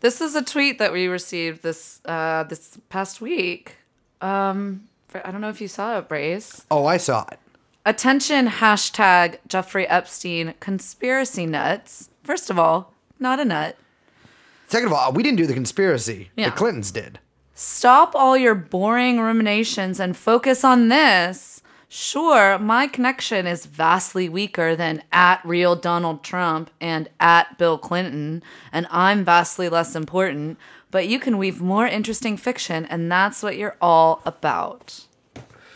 This is a tweet that we received this uh, this past week. Um, I don't know if you saw it, Brace. Oh, I saw it. Attention, hashtag Jeffrey Epstein conspiracy nuts. First of all, not a nut. Second of all, we didn't do the conspiracy. Yeah. The Clintons did. Stop all your boring ruminations and focus on this. Sure, my connection is vastly weaker than at real Donald Trump and at Bill Clinton, and I'm vastly less important, but you can weave more interesting fiction, and that's what you're all about.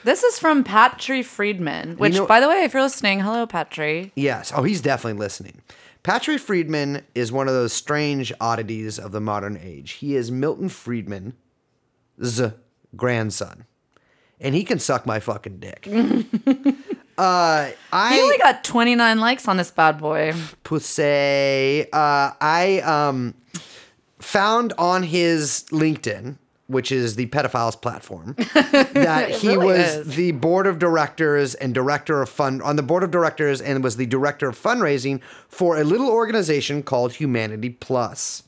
This is from Patri Friedman, which, know- by the way, if you're listening, hello, Patri. Yes. Oh, he's definitely listening. Patrick Friedman is one of those strange oddities of the modern age. He is Milton Friedman's grandson, and he can suck my fucking dick. uh, I He only got 29 likes on this bad boy. pussy. Uh, I um, found on his LinkedIn, which is the pedophiles platform, that he really was is. the board of directors and director of fund on the board of directors and was the director of fundraising for a little organization called Humanity Plus.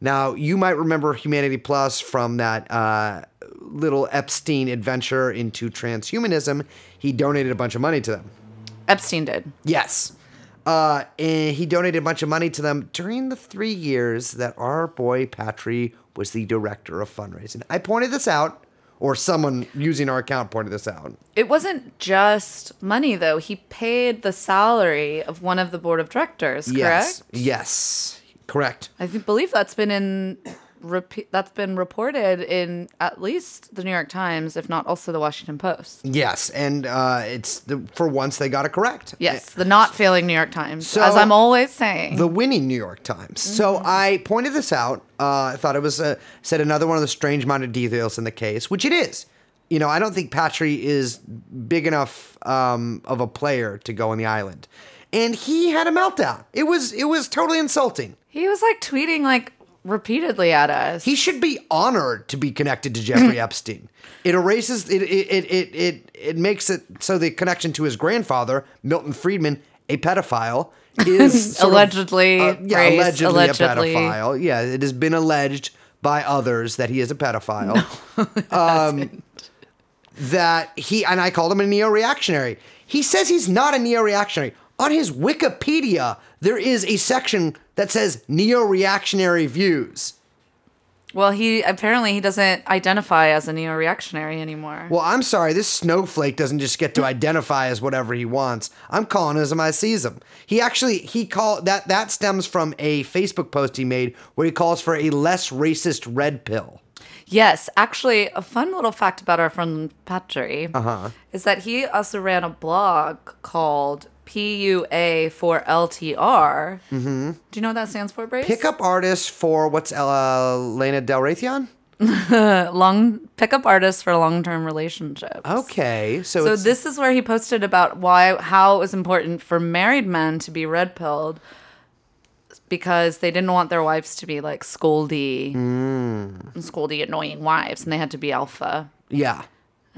Now, you might remember Humanity Plus from that uh, little Epstein adventure into transhumanism. He donated a bunch of money to them. Epstein did. Yes. Uh, and he donated a bunch of money to them during the three years that our boy Patri was the director of fundraising. I pointed this out, or someone using our account pointed this out. It wasn't just money, though. He paid the salary of one of the board of directors, correct? Yes. Yes. Correct. I believe that's been in repeat, that's been reported in at least the New York Times, if not also the Washington Post. Yes. And uh, it's the, for once they got it correct. Yes, the not failing New York Times, So- as I'm always saying. the winning New York Times. So I pointed this out. Uh, I thought it was a, said another one of the strange-minded details in the case, which it is. You know, I don't think Patri is big enough um, of a player to go on the island, and he had a meltdown. It was it was totally insulting. he was like tweeting like repeatedly at us. He should be honored to be connected to Jeffrey Epstein. It erases it it, it it it it makes it so the connection to his grandfather, Milton Friedman, a pedophile, is sort of- Allegedly, uh, yeah, Grace, allegedly, allegedly. a pedophile. Yeah, it has been alleged by others that he is a pedophile. um, that he and I called him a neo-reactionary. He says he's not a neo-reactionary. On his Wikipedia, there is a section that says neo-reactionary views. well, he apparently he doesn't identify as a neo-reactionary anymore. Well, I'm sorry, this snowflake doesn't just get to identify as whatever he wants. I'm calling him as I sees him. He actually he call that that stems from a Facebook post he made where he calls for a less racist red pill. Yes, actually, a fun little fact about our friend Patri Uh-huh. is that he also ran a blog called PUA for LTR. Mm-hmm. Do you know what that stands for, Brace? Pickup artist for what's uh, Lena Del Raytheon? long pickup artist for long-term relationships. Okay, so, So this is where he posted about why how it was important for married men to be red pilled because they didn't want their wives to be like scoldy, scoldy, annoying wives, and they had to be alpha yeah.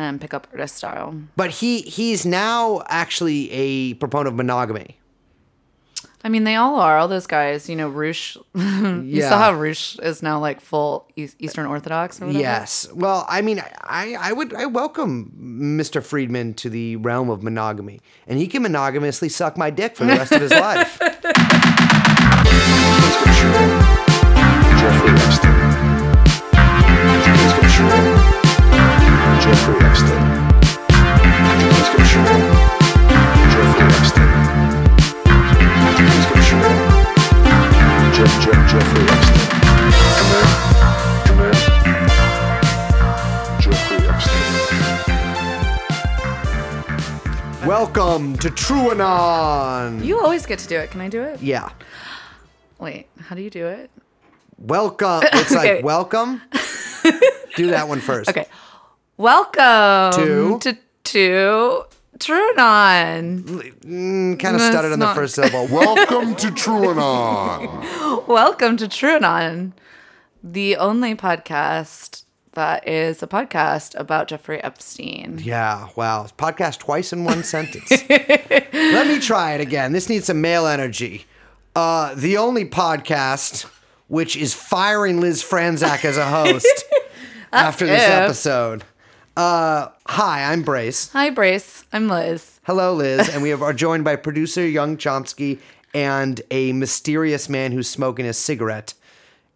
And pickup artist style. But he he's now actually a proponent of monogamy. I mean, they all are. All those guys, you know, Roosh. you Yeah. saw how Roosh is now like full Eastern Orthodox or whatever. Yes. Well, I mean, I, I would I welcome Mr. Friedman to the realm of monogamy, and he can monogamously suck my dick for the rest of his life. Let's get you in. Jeffrey Epstein. Jeffrey Epstein. Let's get you in. Jeffrey Epstein. Let's get you in. Jeff, Jeff, Jeffrey Epstein. Come in. Come in. Jeffrey Epstein. welcome to TrueAnon. You always get to do it. Can I do it? yeah. Wait, how do you do it? Welcome. It's Okay. like welcome. Do that one first. Okay. Welcome To? to to Trunon. Kind of stuttered on the not- first syllable. Welcome to TrueAnon. Welcome to TrueAnon, the only podcast that is a podcast about Jeffrey Epstein. Yeah, wow. Podcast twice in one sentence. Let me try it again. This needs some male energy. Uh, the only podcast which is firing Liz Franczak as a host after this if. episode. Uh, hi, I'm Brace. Hi, Brace. I'm Liz. Hello, Liz, and we have, are joined by producer Young Chomsky and a mysterious man who's smoking a cigarette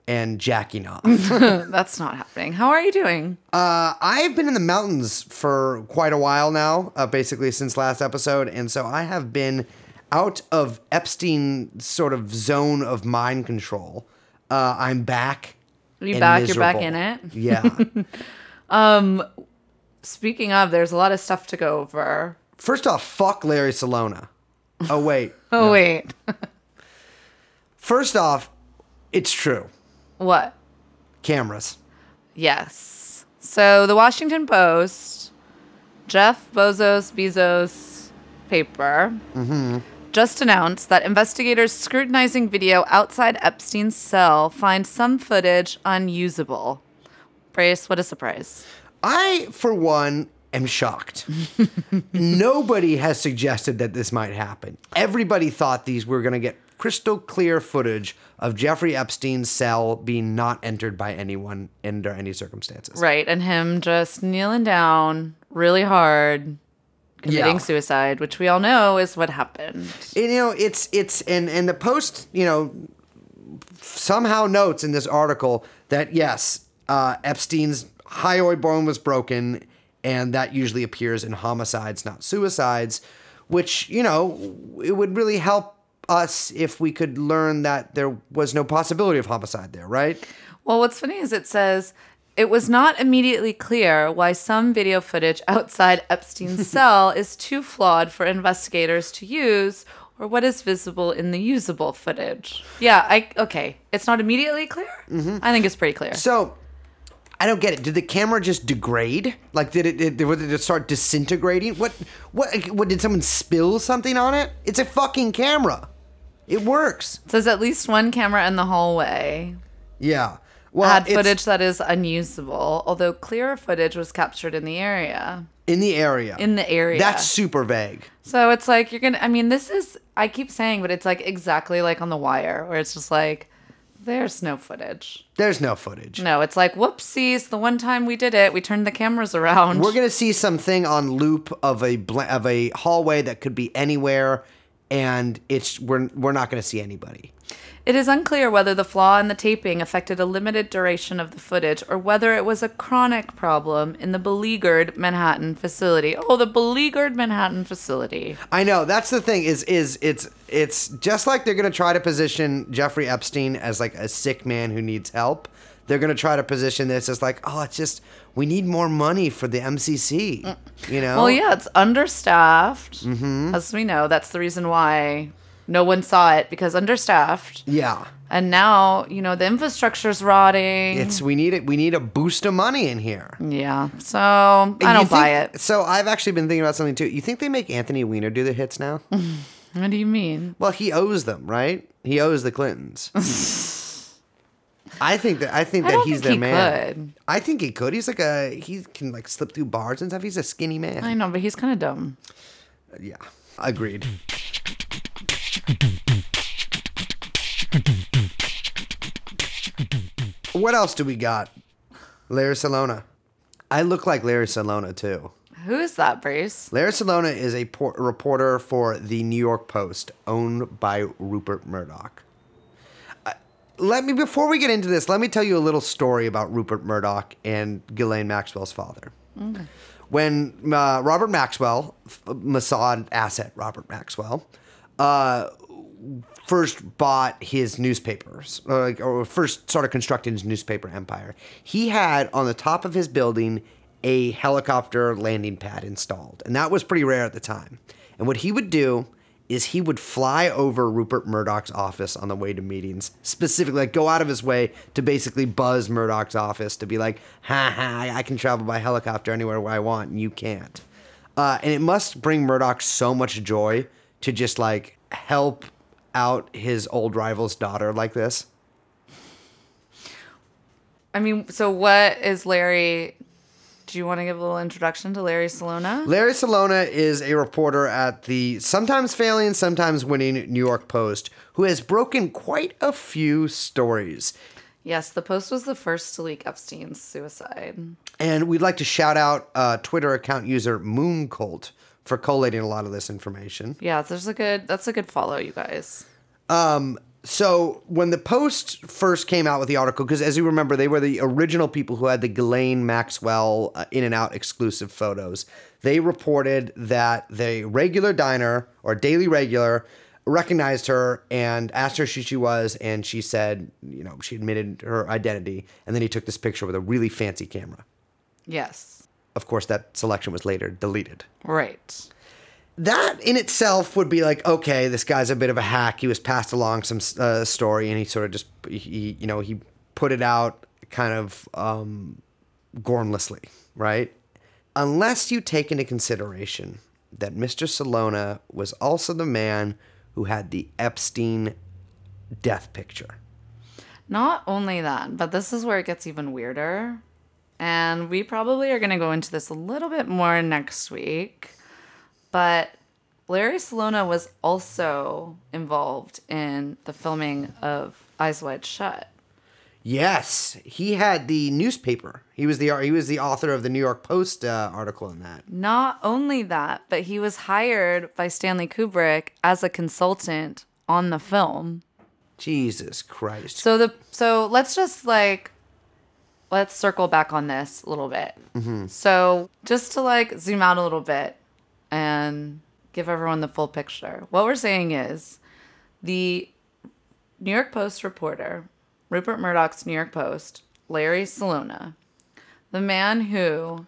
and jacking off. That's not happening. How are you doing? Uh, I've been in the mountains for quite a while now, uh, basically since last episode, and so I have been out of Epstein sort of zone of mind control. Uh, I'm back. Are you back? You're back in it. Yeah. Speaking of, there's a lot of stuff to go over. First off, fuck Larry Celona. Oh wait. Oh, wait. First off, it's true. what? Cameras. Yes. So the Washington Post, Jeff Bezos Bezos paper, mm-hmm. just announced that investigators scrutinizing video outside Epstein's cell find some footage unusable. Brace, what a surprise. I, for one, am shocked. Nobody has suggested that this might happen. Everybody thought these were going to get crystal clear footage of Jeffrey Epstein's cell being not entered by anyone under any circumstances. Right, and him just kneeling down really hard, committing Yeah. suicide, which we all know is what happened. And, you know, it's it's and and the post, you know, somehow notes in this article that yes, uh, Epstein's hyoid bone was broken, and that usually appears in homicides, not suicides. Which you know, it would really help us if we could learn that there was no possibility of homicide there, right? Well, what's funny is it says it was not immediately clear why some video footage outside Epstein's cell is too flawed for investigators to use or what is visible in the usable footage. Yeah, I okay. It's not immediately clear. Mm-hmm. I think it's pretty clear. So. I don't get it. Did the camera just degrade? Like, did it? Did, did it start disintegrating? What? What? What? Did someone spill something on it? It's a fucking camera. It works. It says at least one camera in the hallway Yeah. Well, had footage that is unusable, although clearer footage was captured in the area. in the area. In the area. That's super vague. So it's like you're gonna. I mean, this is. I keep saying, but it's like exactly like on The Wire, where it's just like, there's no footage. There's no footage. No, it's like whoopsies. The one time we did it, we turned the cameras around. We're gonna see something on loop of a bl- of a hallway that could be anywhere, and it's we're we're not gonna see anybody. It is unclear whether the flaw in the taping affected a limited duration of the footage or whether it was a chronic problem in the beleaguered Manhattan facility. Oh, the beleaguered Manhattan facility. I know that's the thing is is it's it's just like they're gonna try to position Jeffrey Epstein as like a sick man who needs help. They're gonna try to position this as like, oh, it's just we need more money for the MCC. You know? Well, yeah, it's understaffed. Mm-hmm. As we know, that's the reason why no one saw it because understaffed. Yeah. And now, you know, the infrastructure's rotting. It's we need it. We need a boost of money in here. yeah. So I don't buy it. So I've actually been thinking about something too. You think they make Anthony Weiner do the hits now? What do you mean? well, he owes them, right? He owes the Clintons. I think that I think I that don't he's think their he man. could. I think he could. He's like a he can like slip through bars and stuff. He's a skinny man. I know, but he's kind of dumb. Yeah, agreed. What else do we got? Larry Celona. I look like Larry Celona too. Who is that, Bruce? Larry Celona is a por- reporter for the New York Post, owned by Rupert Murdoch. Uh, let me before we get into this, let me tell you a little story about Rupert Murdoch and Ghislaine Maxwell's father. When uh, Robert Maxwell, Mossad asset Robert Maxwell, uh, first bought his newspapers, or, or first started constructing his newspaper empire, he had on the top of his building a helicopter landing pad installed. And that was pretty rare at the time. And what he would do is he would fly over Rupert Murdoch's office on the way to meetings, specifically, like go out of his way to basically buzz Murdoch's office to be like, ha ha, I can travel by helicopter anywhere where I want, and you can't. Uh, and it must bring Murdoch so much joy to just like help out his old rival's daughter like this. I mean, so what is Larry? do you want to give a little introduction to Larry Celona? Larry Celona is a reporter at the sometimes failing, sometimes winning New York Post who has broken quite a few stories. Yes, the Post was the first to leak Epstein's suicide. And we'd like to shout out uh, Twitter account user Mooncult for collating a lot of this information. Yeah, there's a good. That's a good follow, you guys. So when the Post first came out with the article, because as you remember, they were the original people who had the Ghislaine Maxwell uh, In and Out exclusive photos. They reported that the regular diner or daily regular recognized her and asked her who she was, and she said, you know, she admitted her identity, and then he took this picture with a really fancy camera. Yes. Of course, that selection was later deleted. Right. that in itself would be like okay this guy's a bit of a hack he was passed along some uh, story and he sort of just he you know he put it out kind of um gormlessly right unless you take into consideration that mr celona was also the man who had the epstein death picture Not only that, but this is where it gets even weirder. And we probably are going to go into this a little bit more next week. But Larry Celona was also involved in the filming of Eyes Wide Shut. yes he had the newspaper he was the he was the author of the new york post uh, article in that Not only that, but he was hired by Stanley Kubrick as a consultant on the film. jesus christ So the so let's just like let's circle back on this a little bit. Mm-hmm. So just to like zoom out a little bit and give everyone the full picture. What we're saying is the New York Post reporter, Rupert Murdoch's New York Post, Larry Celona, the man who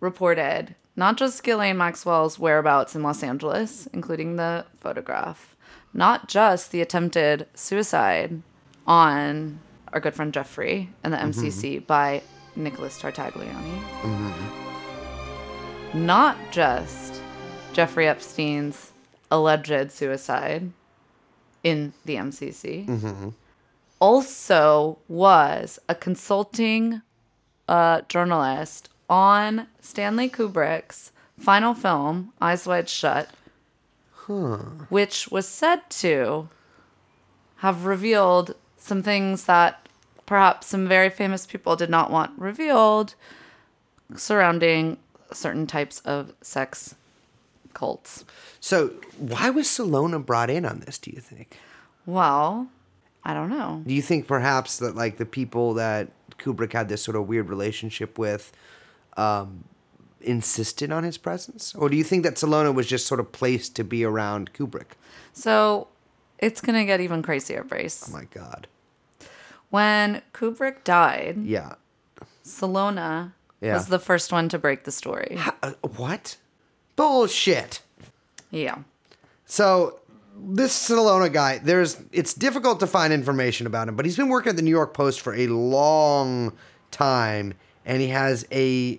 reported not just Ghislaine Maxwell's whereabouts in Los Angeles, including the photograph, not just the attempted suicide on our good friend Jeffrey and the mm-hmm. MCC by Nicholas Tartaglione. Mm-hmm. Not just Jeffrey Epstein's alleged suicide in the MCC. Mm-hmm. Also was a consulting uh, journalist on Stanley Kubrick's final film, Eyes Wide Shut, which was said to have revealed some things that perhaps some very famous people did not want revealed surrounding certain types of sex cults. So, why was Celona brought in on this, do you think? Well, I don't know. Do you think perhaps that, like, the people that Kubrick had this sort of weird relationship with um, insisted on his presence? Or do you think that Celona was just sort of placed to be around Kubrick? So it's going to get even crazier, Brace. Oh, my God. When Kubrick died, Yeah. Celona Yeah. was the first one to break the story. Ha- uh, what? Bullshit. Yeah. So this Celona guy, there's it's difficult to find information about him, but he's been working at the New York Post for a long time, and he has a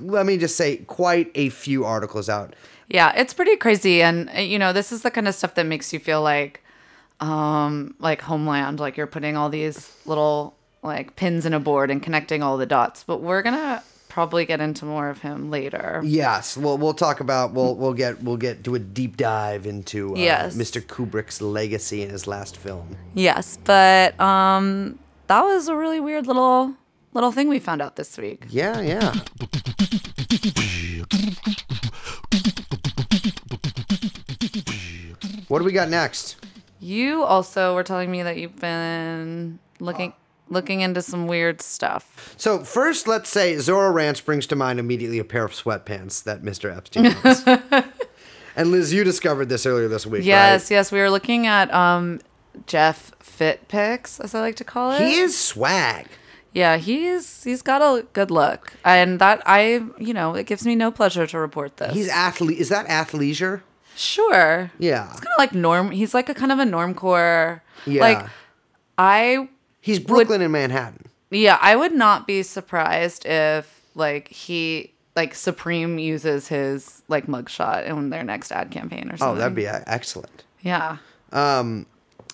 let me just say quite a few articles out. Yeah, it's pretty crazy and uh, you know, this is the kind of stuff that makes you feel like um like homeland, like you're putting all these little like pins in a board and connecting all the dots. But we're going to probably get into more of him later. Yes, we'll we'll talk about we'll we'll get we'll get do a deep dive into uh, Yes. Mr. Kubrick's legacy in his last film. Yes, but um that was a really weird little little thing we found out this week. Yeah, yeah. What do we got next? You also were telling me that you've been looking looking into some weird stuff. So first, let's say Zorro Ranch brings to mind immediately a pair of sweatpants that Mr. Epstein owns. and Liz, you discovered this earlier this week, Yes, yes, we were looking at um Jeff Fit Pics, as I like to call it. right? He is swag. Yeah, he's he's got a good look, and that I you know it gives me no pleasure to report this. He's athlete. Is that athleisure? Sure. Yeah. It's kind of like norm. He's like a kind of a normcore. Yeah. Like I He's Brooklyn and Manhattan. yeah I would not be surprised if like he like Supreme uses his like mugshot in their next ad campaign or something. Oh, that'd be excellent. yeah. Um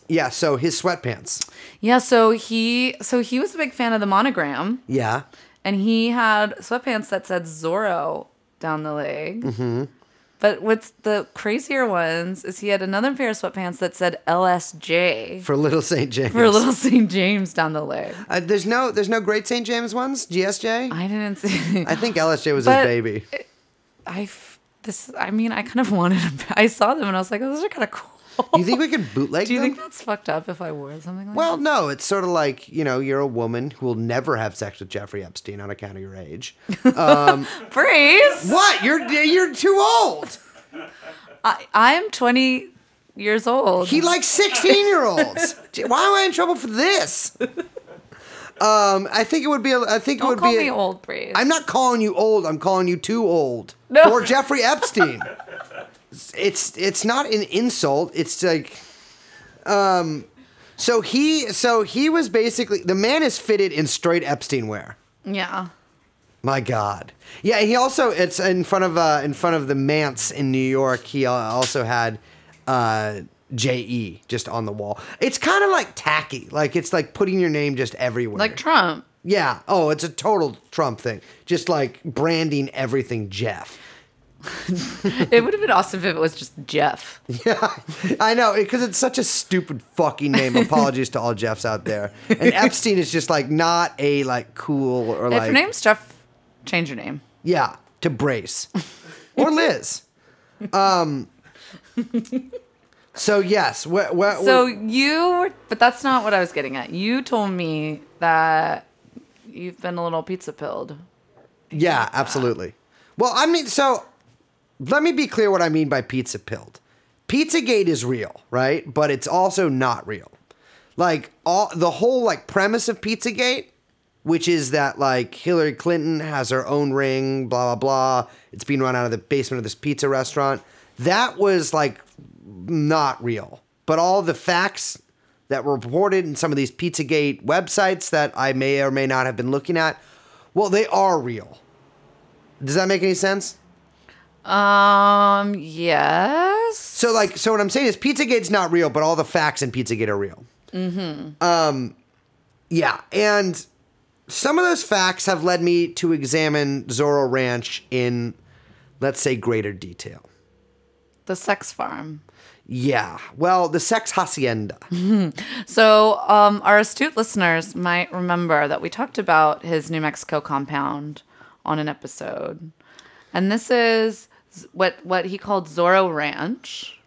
Yeah. So his sweatpants. Yeah, so he so he was a big fan of the monogram. Yeah. and he had sweatpants that said Zorro down the leg. Mm-hmm. But what's the crazier ones is he had another pair of sweatpants that said LSJ For Little St. James. for Little St. James down the leg. Uh, there's no there's no Great St. James ones? GSJ? I didn't see. I think LSJ was But- his baby. I this. I mean, I kind of wanted. Them. I saw them and I was like, oh, those are kind of cool. Do you think we could bootleg Do you them? think that's fucked up if I wore something like that? Well, no, it's sort of like, you know, you're a woman who will never have sex with Jeffrey Epstein on account of your age. that? Brace. what? You're you're too old. I, I'm 20 years old. He likes 16 year olds. Why am I in trouble for this? Um, I think it would be. a- I think it Don't would call be. me old, Brace. I'm not calling you old. I'm calling you too old No. for Jeffrey Epstein. it's it's not an insult. It's like, um, so he so he was basically the man is fitted in straight Epstein wear. Yeah. My God. Yeah, he also it's in front of uh, in front of the manse in New York. He also had uh, J.E. just on the wall. It's kind of like tacky. Like it's like putting your name just everywhere. Like Trump. yeah. Oh, it's a total Trump thing. Just like branding everything Jeff. It would have been awesome if it was just Jeff. Yeah, I know because it's such a stupid fucking name. Apologies to all Jeffs out there. And Epstein is just like not a like cool or if like your name's Jeff, change your name. Yeah, to Brace or Liz. Um. So yes, wh- wh- So you were, but that's not what I was getting at. You told me that you've been a little pizza pilled. yeah, absolutely. Well, I mean, so let me be clear what I mean by pizza pilled. Pizzagate is real, right? But it's also not real. Like all the whole like premise of Pizzagate, which is that like Hillary Clinton has her own ring, blah blah blah. It's being run out of the basement of this pizza restaurant. That was like not real. But all the facts that were reported in some of these Pizzagate websites that I may or may not have been looking at, well, they are real. Does that make any sense? Um, yes. So like so what I'm saying is Pizzagate's not real, but all the facts in Pizzagate are real. Mm-hmm. Um yeah, and some of those facts have led me to examine Zorro Ranch in let's say greater detail. The sex farm. Yeah. Well, the sex hacienda. So, um, our astute listeners might remember that we talked about his New Mexico compound on an episode, and this is what what he called Zorro Ranch,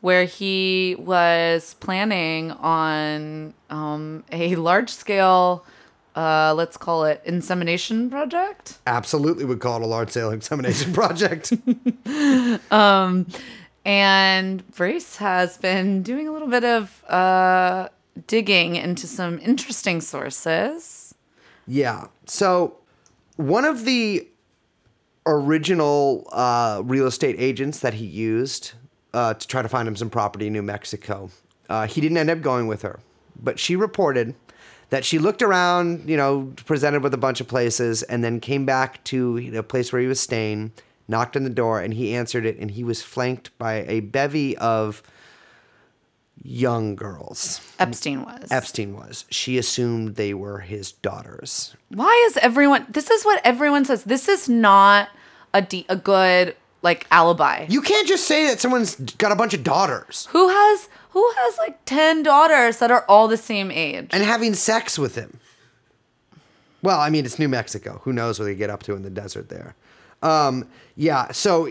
where he was planning on um, a large scale, uh, let's call it insemination project. Absolutely would call it a large scale insemination project. And Brace has been doing a little bit of uh, digging into some interesting sources. Yeah. So one of the original uh, real estate agents that he used uh, to try to find him some property in New Mexico, uh, he didn't end up going with her, but she reported that she looked around, you know, presented with a bunch of places, and then came back to the place where he was staying, knocked on the door, and he answered it, and he was flanked by a bevy of young girls. Epstein was. Epstein was. She assumed they were his daughters. Why is everyone? This is what everyone says. This is not a de- a good like alibi. You can't just say that someone's got a bunch of daughters who has who has like ten daughters that are all the same age? and having sex with him. Well, I mean, it's New Mexico. Who knows what they get up to in the desert there? Um, yeah. So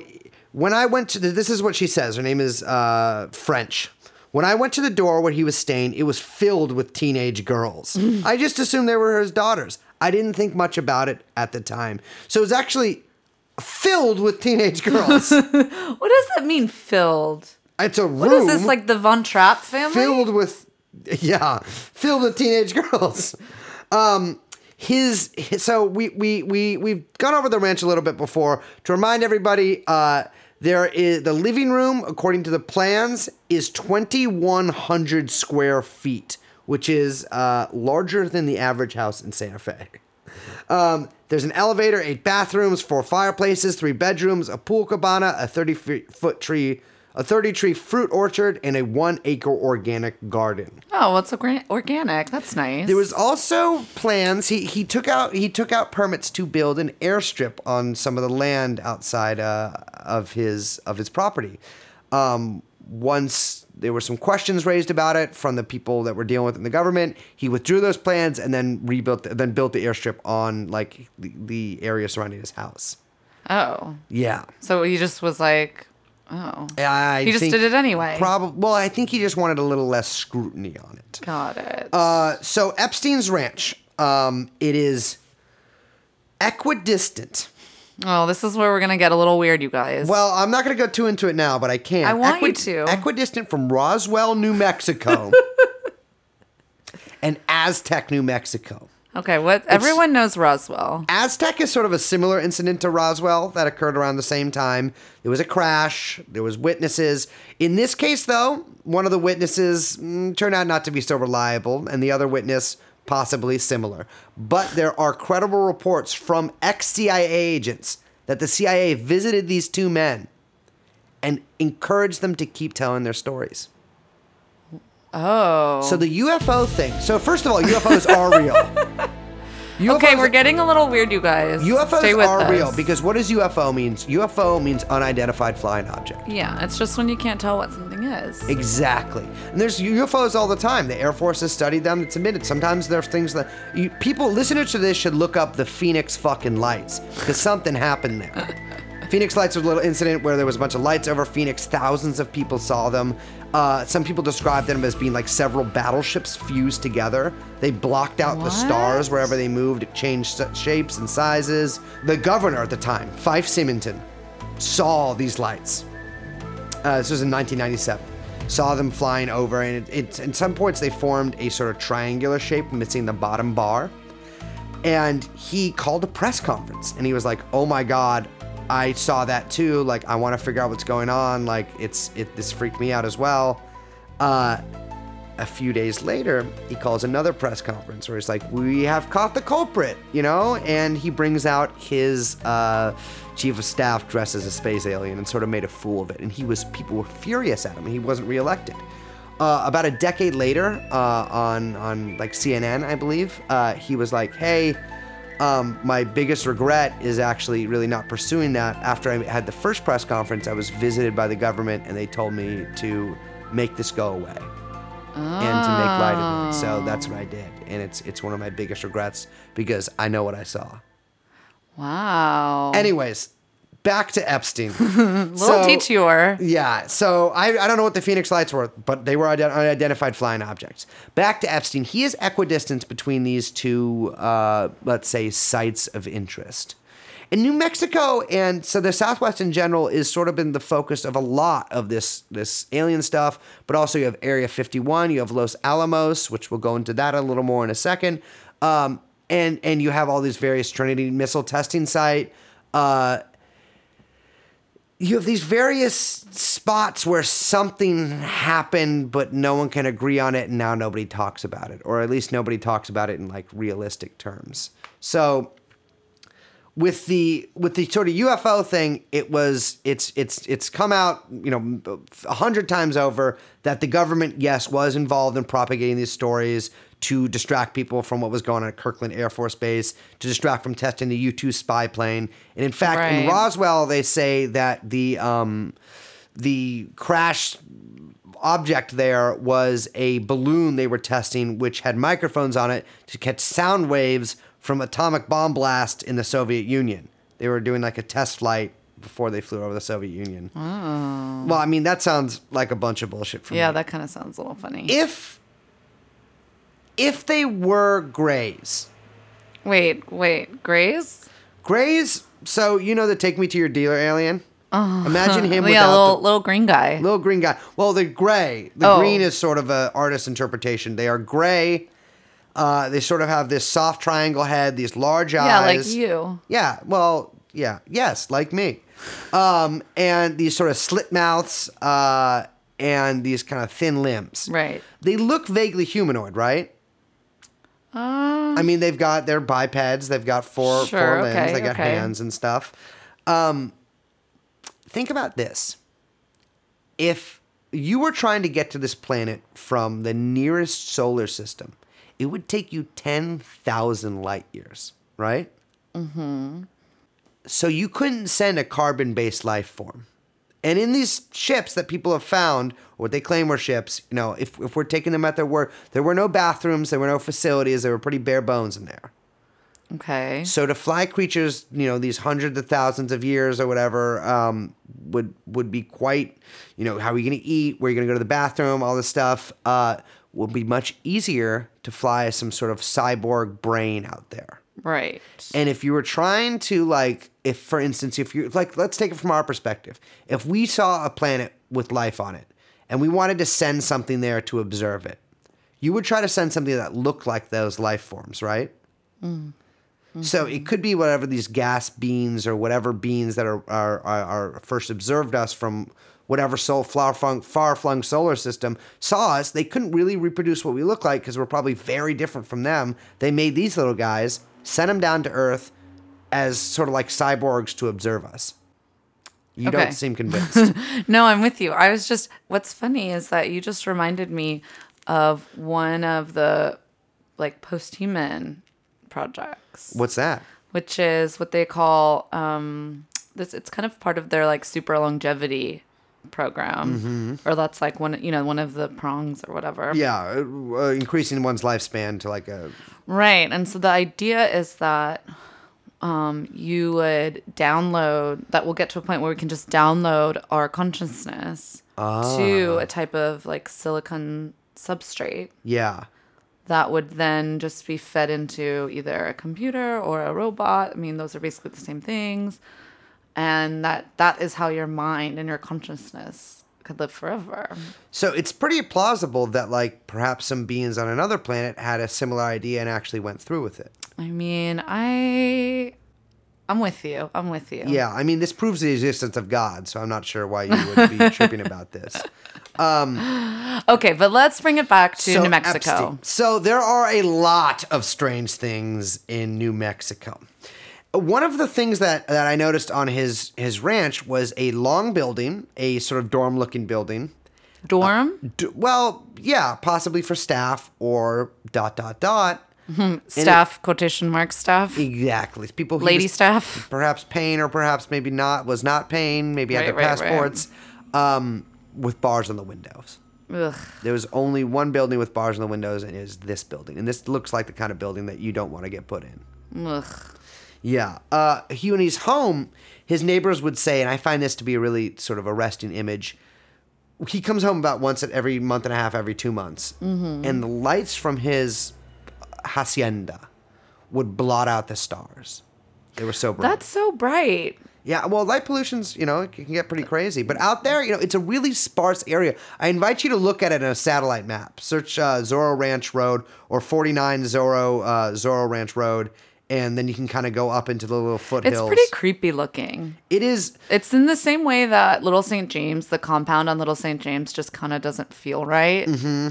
when I went to the, this is what she says. Her name is uh, French. When I went to the door where he was staying, it was filled with teenage girls. I just assumed they were his daughters. I didn't think much about it at the time. So it was actually filled with teenage girls. what does that mean? Filled. it's a room. What is this like the Von Trapp family? filled with yeah filled with teenage girls um his, his so we we we we've gone over the ranch a little bit before to remind everybody uh there is the living room according to the plans is 2100 square feet which is uh larger than the average house in santa fe. Um, there's an elevator, eight bathrooms, four fireplaces, three bedrooms, a pool cabana, a 30 foot tree a 30 tree fruit orchard, and a one acre organic garden. Oh, what's organ- organic? That's nice. There was also plans. He he took out he took out permits to build an airstrip on some of the land outside uh, of his of his property. Um, once there were some questions raised about it from the people that were dealing with it in the government, he withdrew those plans and then rebuilt then built the airstrip on like the, the area surrounding his house. Oh, Yeah. so he just was like, oh, I He just did it anyway. Probably. Well, I think he just wanted a little less scrutiny on it. got it. Uh, so Epstein's ranch, um, it is equidistant. oh, this is where we're gonna get a little weird, you guys. Well, I'm not going to go too into it now, but I can. I want you to. Equidistant from Roswell, New Mexico, and Aztec, New Mexico. Okay, what? Everyone knows Roswell. Aztec is sort of a similar incident to Roswell that occurred around the same time. There was a crash. There was witnesses. In this case, though, one of the witnesses mm, turned out not to be so reliable, and the other witness possibly similar. But there are credible reports from ex-CIA agents that the CIA visited these two men and encouraged them to keep telling their stories. Oh. So the UFO thing. So first of all, UFOs are real. okay, we're getting a little weird, you guys. UFOs Stay with are us. real because what does UFO means? UFO means unidentified flying object. yeah, it's just when you can't tell what something is. Exactly. And there's UFOs all the time. The Air Force has studied them. It's admitted. Sometimes there's things that you, people listeners to this should look up the Phoenix fucking lights because something happened there. Phoenix lights was a little incident where there was a bunch of lights over Phoenix. Thousands of people saw them. Uh, some people described them as being like several battleships fused together. They blocked out the stars wherever they moved. It changed shapes and sizes. The governor at the time, Fife Symington, saw these lights. Uh, this was in 1997. Saw them flying over, and it, it, at some points they formed a sort of triangular shape, missing the bottom bar. And he called a press conference, and he was like, "Oh my god, I saw that too. Like, I want to figure out what's going on. Like, it's it this freaked me out as well." Uh, a few days later, he calls another press conference where he's like, "We have caught the culprit," you know, and he brings out his uh, chief of staff dressed as a space alien and sort of made a fool of it. And he was people were furious at him. He wasn't reelected. Uh, about a decade later, uh, on on like CNN, I believe, uh, he was like, "Hey." Um, my biggest regret is actually really not pursuing that. After I had the first press conference, I was visited by the government and they told me to make this go away and to make light of it. So that's what I did, and it's it's one of my biggest regrets because I know what I saw. wow. Anyways, back to Epstein. little so- detour. Yeah, so I, I don't know what the Phoenix lights were, but they were ident- unidentified flying objects. Back to Epstein. He is equidistant between these two, uh, let's say, sites of interest. In New Mexico, and so the Southwest in general is sort of been the focus of a lot of this this alien stuff. But also you have Area 51, you have Los Alamos, which we'll go into that a little more in a second, um, and and you have all these various Trinity missile testing site. Uh, you have these various spots where something happened, but no one can agree on it, and now nobody talks about it, or at least nobody talks about it in like realistic terms. So, with the with the sort of UFO thing, it was it's it's it's come out you know a hundred times over that the government yes was involved in propagating these stories to distract people from what was going on at Kirtland Air Force Base, to distract from testing the U two spy plane, and in fact in Roswell they say that the um, the crash object there was a balloon they were testing, which had microphones on it to catch sound waves from atomic bomb blast in the Soviet Union. They were doing like a test flight before they flew over the Soviet Union. Well, I mean that sounds like a bunch of bullshit for Yeah, me. that kind of sounds a little funny. if if they were grays, wait, wait, Grays? grays. So you know the take me to your dealer alien. Oh. Imagine him yeah, without little the, little green guy. Little green guy. Well, the gray. The Oh. green is sort of a artist interpretation. They are gray. Uh, they sort of have this soft triangle head, these large eyes. yeah, like you. Yeah. Well, yeah. Yes, like me. Um, and these sort of slit mouths uh, and these kind of thin limbs. Right. They look vaguely humanoid, right? Uh, I mean, they've got their bipeds. They've got four, Sure, four limbs. okay, they got okay. hands and stuff. Um, think about this. if you were trying to get to this planet from the nearest solar system, it would take you 10,000 light years, right? Mm-hmm. So you couldn't send a carbon based life form. And in these ships that people have found, or what they claim were ships, you know, if, if we're taking them at their word, there were no bathrooms, there were no facilities, there were pretty bare bones in there. Okay. So to fly creatures, you know, these hundreds of thousands of years or whatever, um, would would be quite, you know, how are you going to eat? Where are you going to go to the bathroom? All this stuff uh, would be much easier to fly some sort of cyborg brain out there. Right. And if you were trying to like, if for instance, if you like, let's take it from our perspective. If we saw a planet with life on it, and we wanted to send something there to observe it, you would try to send something that looked like those life forms, right? Mm. So mm-hmm. it could be whatever these gas beans or whatever beans that are are, are, are first observed us from whatever flung far flung solar system saw us. They couldn't really reproduce what we look like because we're probably very different from them. They made these little guys, sent them down to Earth as sort of like cyborgs to observe us. You Okay. don't seem convinced. No, I'm with you. I was just, what's funny is that you just reminded me of one of the like post human projects, What's that? which is what they call, um, this, it's kind of part of their like super longevity program, or that's like one, you know, one of the prongs or whatever. Yeah, uh, uh, increasing one's lifespan to like a Right. And so the idea is that um, you would download, that we'll get to a point where we can just download our consciousness to a type of like silicon substrate yeah. that would then just be fed into either a computer or a robot. I mean, those are basically the same things. And that that is how your mind and your consciousness could live forever. So it's pretty plausible that like perhaps some beings on another planet had a similar idea and actually went through with it. I mean, I I'm with you. I'm with you. Yeah, I mean this proves the existence of God, so I'm not sure why you would be tripping about this. Um, okay, but let's bring it back to So, New Mexico. Epstein. So there are a lot of strange things in New Mexico. One of the things that, that I noticed on his his ranch was a long building, a sort of dorm looking building. Dorm, D- well, yeah, possibly for staff or dot dot dot. staff, quotation mark staff, Exactly, people who lady was staff. perhaps paying or perhaps maybe not was not paying. Maybe had their right, right. passports um, with bars on the windows. Ugh. There was only one building with bars on the windows, and it is this building. And this looks like the kind of building that you don't want to get put in. Ugh. Yeah. Uh, he, when he's home, his neighbors would say, and I find this to be a really sort of arresting image. He comes home about once at every month and a half, every two months, Mm-hmm. and the lights from his hacienda would blot out the stars. They were so bright. That's so bright. Yeah, well, light pollution's, you know, it can get pretty crazy. But out there, you know, it's a really sparse area. I invite you to look at it in a satellite map. Search uh, Zorro Ranch Road or 49 Zorro, uh, Zorro Ranch Road, and then you can kind of go up into the little foothills. It's pretty creepy looking. It is, It's in the same way that Little St. James, the compound on Little St. James, just kind of doesn't feel right. Mm-hmm.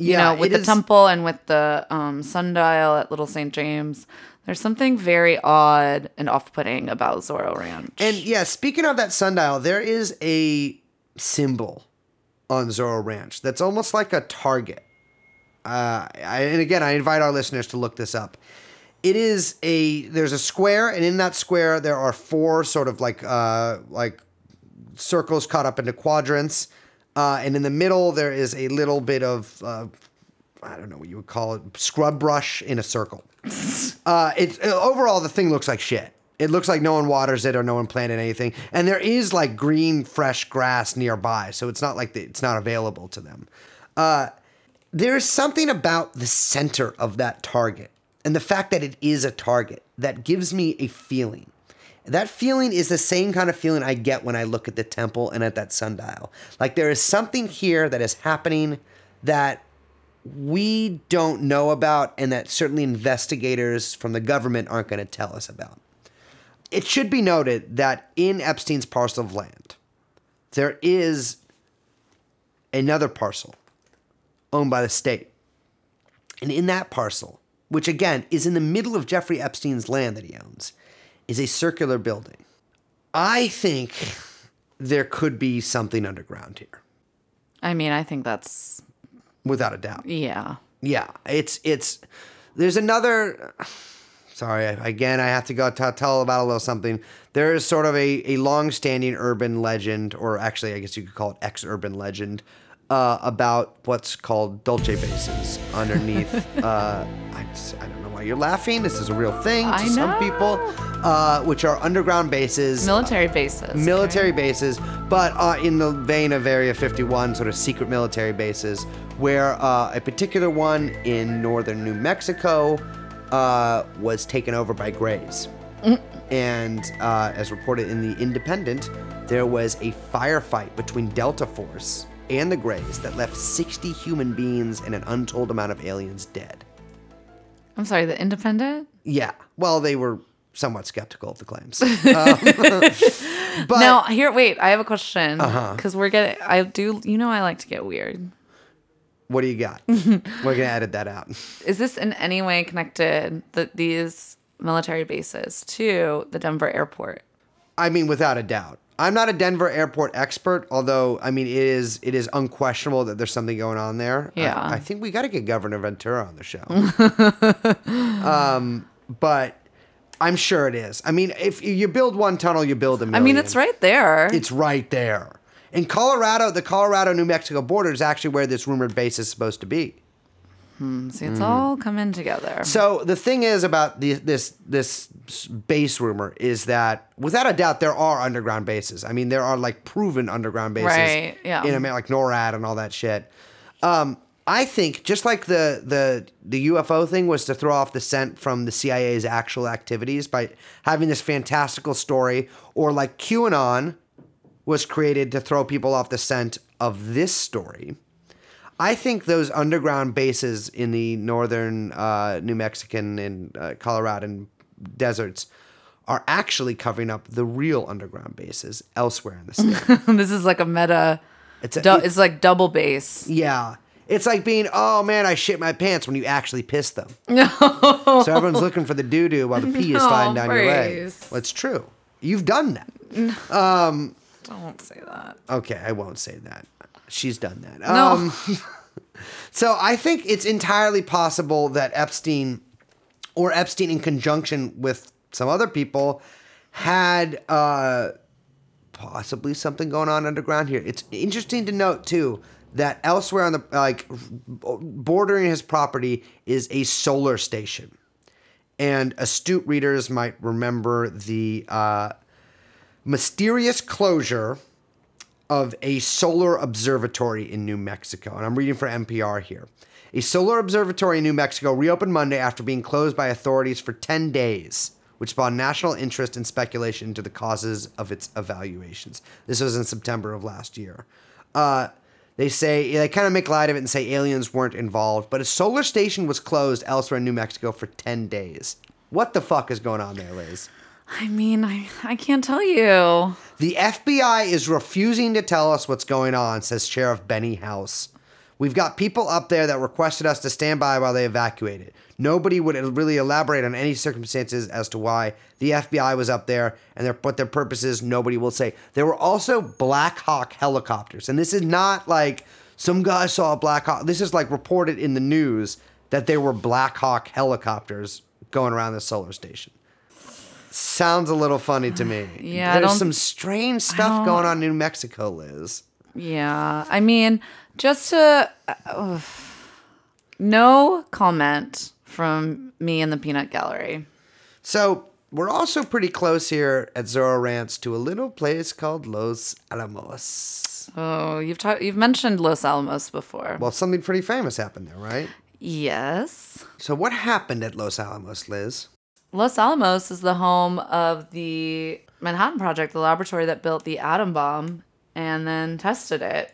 You yeah, know, with the is- temple and with the um, sundial at Little St. James, there's something very odd and off-putting about Zorro Ranch. And yeah, speaking of that sundial, there is a symbol on Zorro Ranch that's almost like a target. Uh, I, and again, I invite our listeners to look this up. It is a there's a square, and in that square there are four sort of like uh, like circles cut up into quadrants, uh, and in the middle there is a little bit of uh, I don't know what you would call it scrub brush in a circle. Uh, it's uh, overall the thing looks like shit. It looks like no one waters it or no one planted anything, and there is like green, fresh grass nearby, so it's not like the, it's not available to them. Uh, there is something about the center of that target and the fact that it is a target that gives me a feeling. That feeling is the same kind of feeling I get when I look at the temple and at that sundial. Like there is something here that is happening that we don't know about and that certainly investigators from the government aren't going to tell us about. It should be noted that in Epstein's parcel of land, there is another parcel owned by the state. And in that parcel, which again is in the middle of Jeffrey Epstein's land that he owns, is a circular building. I think there could be something underground here, I mean, I think that's without a doubt. yeah. Yeah, it's it's. There's another. Sorry, again, I have to go t- tell about a little something. There is sort of a, a long-standing urban legend, or actually, I guess you could call it ex-urban legend, uh, about what's called dulce bases underneath. uh, I, I don't know why you're laughing. This is a real thing to I some know. people, uh, which are underground bases. Military bases. military bases, but uh, in the vein of Area 51, sort of secret military bases, where uh, a particular one in northern New Mexico uh, was taken over by Greys. And uh, as reported in The Independent, there was a firefight between Delta Force and the Greys that left 60 human beings and an untold amount of aliens dead. I'm sorry, the Independent? Yeah, well, they were somewhat skeptical of the claims. Um, but now, here, wait, I have a question. Uh-huh. Because we're getting, I do, you know, I like to get weird. what do you got? We're going to edit that out. Is this in any way connected, that these military bases, to the Denver airport? I mean, without a doubt. I'm not a Denver airport expert, although I mean it is it is unquestionable that there's something going on there. Yeah. I, think we got to get Governor Ventura on the show. um, but I'm sure it is. I mean, if you build one tunnel, you build a I million. mean, it's right there. It's right there. In Colorado, the Colorado New Mexico border is actually where this rumored base is supposed to be. See, it's all coming together. So the thing is about the, this this base rumor is that without a doubt there are underground bases. I mean there are like proven underground bases Right, yeah. in America, like NORAD and all that shit. Um, I think just like the the the UFO thing was to throw off the scent from the CIA's actual activities by having this fantastical story, or like QAnon was created to throw people off the scent of this story. I think those underground bases in the northern uh, New Mexican and uh, Coloradan deserts are actually covering up the real underground bases elsewhere in the state. this is like a meta. It's a- du- it- it's like double base. yeah. It's like being, oh man, I shit my pants when you actually piss them. No. So everyone's looking for the doo doo while the pee is No, sliding down your leg. Well, it's true. You've done that. Don't say that. Okay, I won't say that. She's done that. No. Um, so I think it's entirely possible that Epstein, or Epstein in conjunction with some other people, had uh, possibly something going on underground here. It's interesting to note too that elsewhere on the like bordering his property is a solar station, and astute readers might remember the uh, mysterious closure of a solar observatory in New Mexico. And I'm reading for NPR here. A solar observatory in New Mexico reopened Monday after being closed by authorities for 10 days, which spawned national interest and speculation into the causes of its evaluations. This was in September of last year. Uh, they say, they kind of make light of it and say aliens weren't involved, but a solar station was closed elsewhere in New Mexico for 10 days. What the fuck is going on there, Liz? I mean, I, I can't tell you. The FBI is refusing to tell us what's going on, says Sheriff Benny House. We've got people up there that requested us to stand by while they evacuated. Nobody would really elaborate on any circumstances as to why the FBI was up there and their, what their purpose is. Nobody will say. There were also Black Hawk helicopters, and this is not like some guy saw a Black Hawk. This is like reported in the news that there were Black Hawk helicopters going around the solar station. Sounds a little funny to me. Yeah, there's some strange stuff going on in New Mexico, Liz. Yeah. I mean, just to. Uh, no comment from me in the peanut gallery. So we're also pretty close here at Zorro Ranch to a little place called Los Alamos. Oh, you've talked. You've mentioned Los Alamos before. Well, something pretty famous happened there, right? yes. So what happened at Los Alamos, Liz? Los Alamos is the home of the Manhattan Project, the laboratory that built the atom bomb and then tested it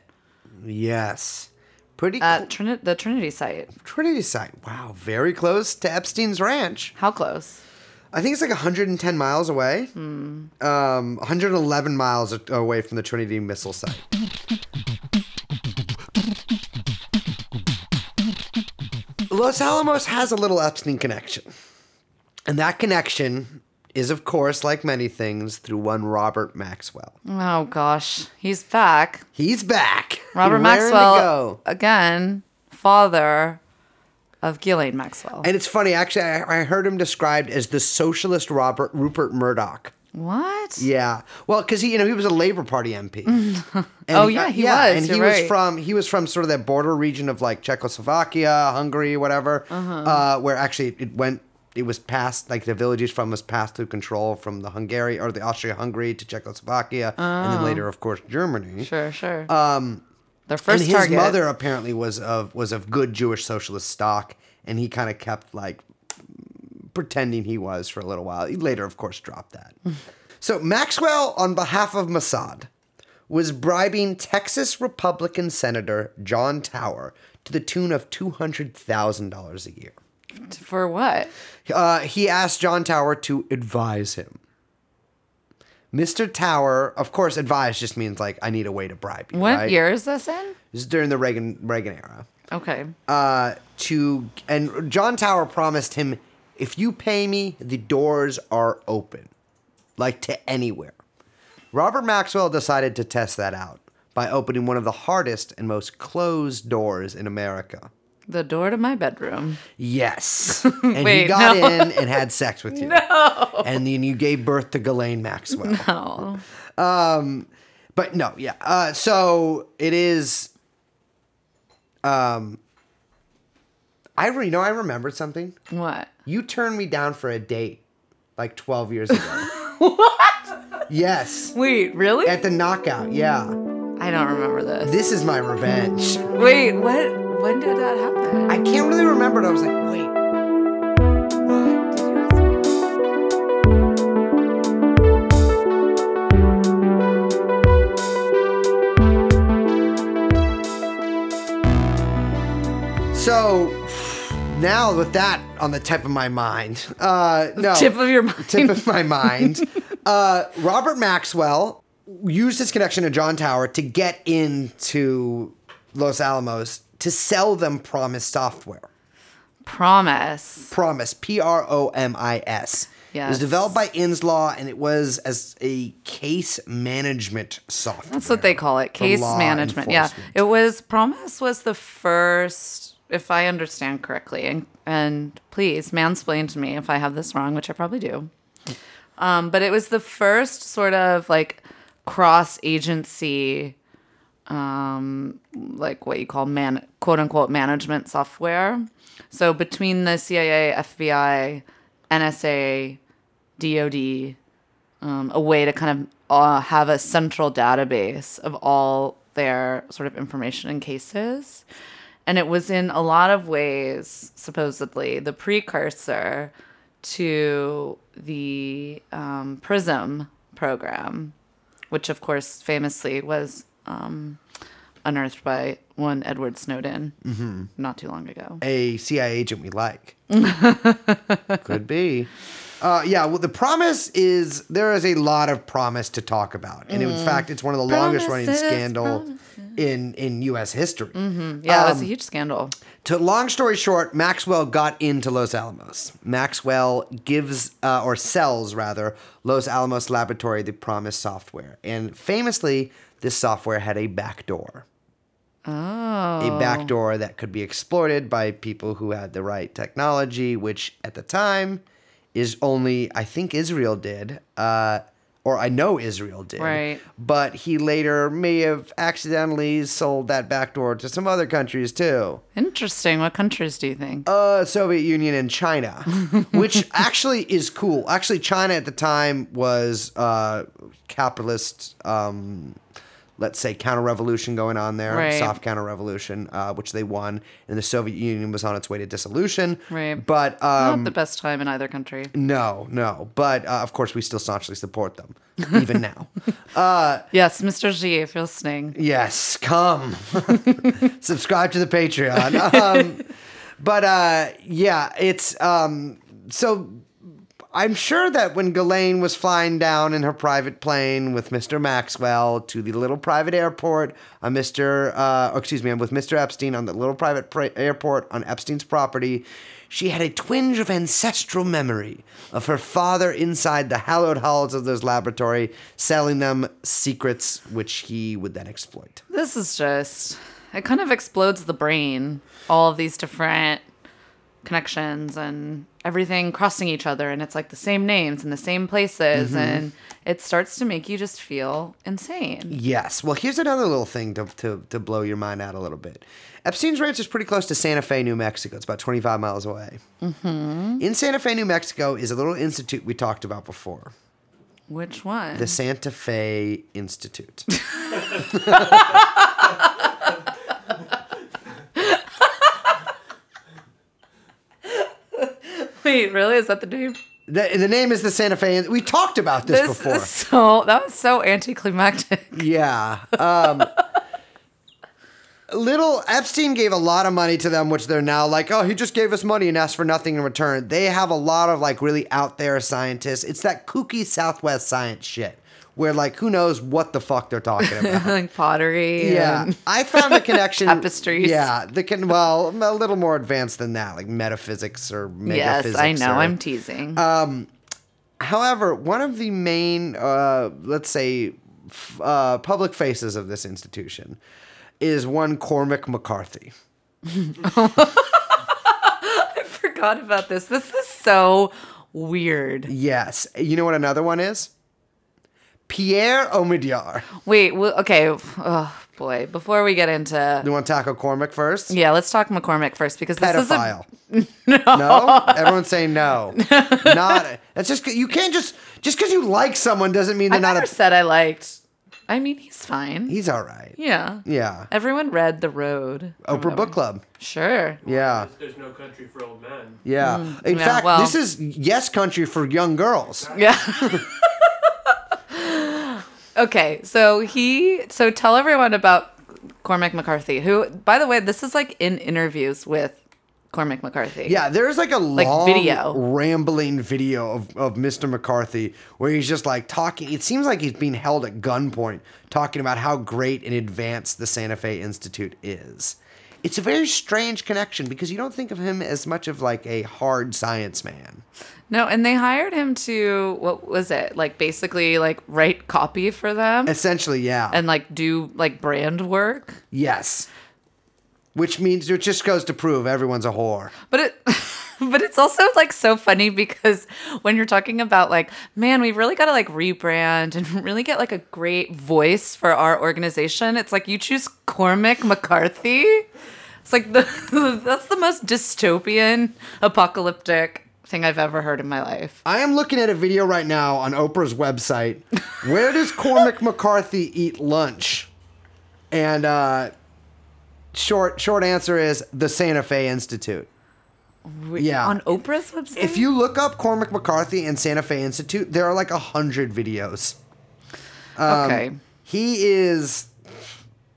Yes. Pretty at cl- Trini- the Trinity site. Trinity site. Wow, very close to Epstein's ranch. How close? I think it's like 110 miles away. Um, 111 miles away from the Trinity missile site. Los Alamos has a little Epstein connection. And that connection is, of course, like many things, through one Robert Maxwell. Oh gosh, he's back. He's back. Robert Maxwell go. again, father of Ghislaine Maxwell. And it's funny, actually, I, I heard him described as the socialist Robert Rupert Murdoch. what? Yeah, well, because he, you know, he was a Labor Party MP. Oh, yeah, he was, and he you're was from he was from sort of that border region of like Czechoslovakia, Hungary, whatever, Uh-huh. uh, where actually it went. It was passed like the villages from was passed through control from the Hungary or the Austria-Hungary to Czechoslovakia, and then later, of course, Germany. Oh. Sure, sure. Um, Their first and his target. mother apparently was of was of good Jewish socialist stock, and he kind of kept like pretending he was for a little while. He later, of course, dropped that. so Maxwell, on behalf of Mossad, was bribing Texas Republican Senator John Tower to the tune of two hundred thousand dollars a year. For what? Uh, he asked John Tower to advise him. Mr. Tower, of course, advise just means like I need a way to bribe you. What right? year is this in? This is during the Reagan Reagan era. Okay. Uh, to and John Tower promised him, if you pay me, the doors are open, like to anywhere. Robert Maxwell decided to test that out by opening one of the hardest and most closed doors in America. The door to my bedroom. Yes, and he got no. in and had sex with you. No, and then you gave birth to Ghislaine Maxwell. Oh. But no, yeah. Uh, so it is. Um, I re- you know I remembered something. What? You turned me down for a date like twelve years ago. what? Yes, Wait, really? at the knockout. Yeah, I don't remember this. this is my revenge. Wait, what? When did that happen? I can't really remember it. I was like, wait. What? Did you ask me? So now with that on the tip of my mind, uh, no Tip of your mind. tip of my mind. Uh, Robert Maxwell used his connection to John Tower to get into Los Alamos to sell them PROMIS software. Promise. Promise, P R O M I S. Yes. It was developed by Inslaw and it was as a case management software. That's what they call it. Case management. Yeah. It was Promise was the first, if I understand correctly, and and please mansplain to me if I have this wrong, which I probably do. Um, but it was the first sort of like cross agency um like what you call man quote unquote management software. So between the CIA, FBI, NSA, DoD, um, a way to kind of uh, have a central database of all their sort of information and cases. And it was in a lot of ways, supposedly, the precursor to the um, PRISM program, which, of course, famously was um, unearthed by one Edward Snowden not too long ago. a CIA agent we like. Could be. Uh, yeah, well, the promise is there is a lot of promise to talk about, and in fact, it's one of the longest running Promises, scandal in in U.S. history. Yeah, it was a huge scandal. To long story short, Maxwell got into Los Alamos. Maxwell gives uh, or sells rather Los Alamos Laboratory the PROMIS software, and famously, this software had a backdoor. Oh. a backdoor that could be exploited by people who had the right technology, which at the time is only I think Israel did, uh, or I know Israel did. Right. But he later may have accidentally sold that backdoor to some other countries too. Interesting. What countries do you think? Uh, Soviet Union and China, which actually is cool. Actually, China at the time was uh, capitalist. Um, let's say counter revolution going on there, Right. soft counter revolution, uh, which they won, and the Soviet Union was on its way to dissolution. Right. But um, Not the best time in either country. no, no. But uh, of course, we still staunchly support them, even now. Yes, Mr. G, if you're listening. Yes, come. Subscribe to the Patreon. Um, but uh, yeah, it's um, so I'm sure that when Ghislaine was flying down in her private plane with Mr. Maxwell to the little private airport on Mr. Uh, or excuse me, with Mr. Epstein on the little private pra- airport on Epstein's property, she had a twinge of ancestral memory of her father inside the hallowed halls of this laboratory, selling them secrets which he would then exploit. This is just, it kind of explodes the brain. All of these different connections and everything crossing each other. And it's like the same names and the same places. And it starts to make you just feel insane. Yes. Well, here's another little thing to, to, to blow your mind out a little bit. Epstein's Ranch is pretty close to Santa Fe, New Mexico. It's about 25 miles away. Mm-hmm. In Santa Fe, New Mexico, is a little institute we talked about before Which one? the Santa Fe Institute. Wait, really? Is that the name? the, the name is the Santa Fe. We talked about this, This before. is so, that was so anticlimactic. Yeah. Um, little Epstein gave a lot of money to them, which they're now like, oh, he just gave us money and asked for nothing in return. They have a lot of like really out there scientists. It's that kooky Southwest science shit where like who knows what the fuck they're talking about. like pottery. Yeah, I found the connection. Tapestries. Yeah, the can well a little more advanced than that, like metaphysics or Yes, I know. or- I'm teasing. However, one of the main, uh, let's say, f- uh, public faces of this institution is one Cormac McCarthy. I forgot about this. This is so weird. Yes. You know what another one is? Pierre Omidyar. Wait, well, okay. Oh boy. Before we get into Do You want to tackle Cormac first? yeah, let's talk McCormick first because this is a Pedophile. no. Everyone's saying no. Not. That's just you can't just just because you like someone doesn't mean they're not never a. said I liked. I mean, he's fine. He's all right. yeah. Yeah. Everyone read The Road. Oprah whatever. Book Club. Sure. Yeah. There's no country for old men. Yeah. Mm. In yeah, fact, well- this is yes country for young girls. Yeah. okay, so he so tell everyone about Cormac McCarthy, who by the way, this is like in interviews with Cormac McCarthy. Yeah, there's like a long video. rambling video of, of Mr. McCarthy where he's just like talking. It seems like he's being held at gunpoint talking about how great and advanced the Santa Fe Institute is. It's a very strange connection because you don't think of him as much of like a hard science man. No, and they hired him to what was it? Like basically like write copy for them Essentially, yeah. and like do like brand work. yes. Which means it just goes to prove everyone's a whore. But it but it's also like so funny because when you're talking about like, man, we've really got to like rebrand and really get like a great voice for our organization. It's like you choose Cormac McCarthy. It's like the that's the most dystopian, apocalyptic thing I've ever heard in my life. I am looking at a video right now on Oprah's website. Where does Cormac McCarthy eat lunch? And uh, short short answer is the Santa Fe Institute. Yeah. On Oprah's website. If you look up Cormac McCarthy and Santa Fe Institute, there are like a hundred videos. um, okay, He is,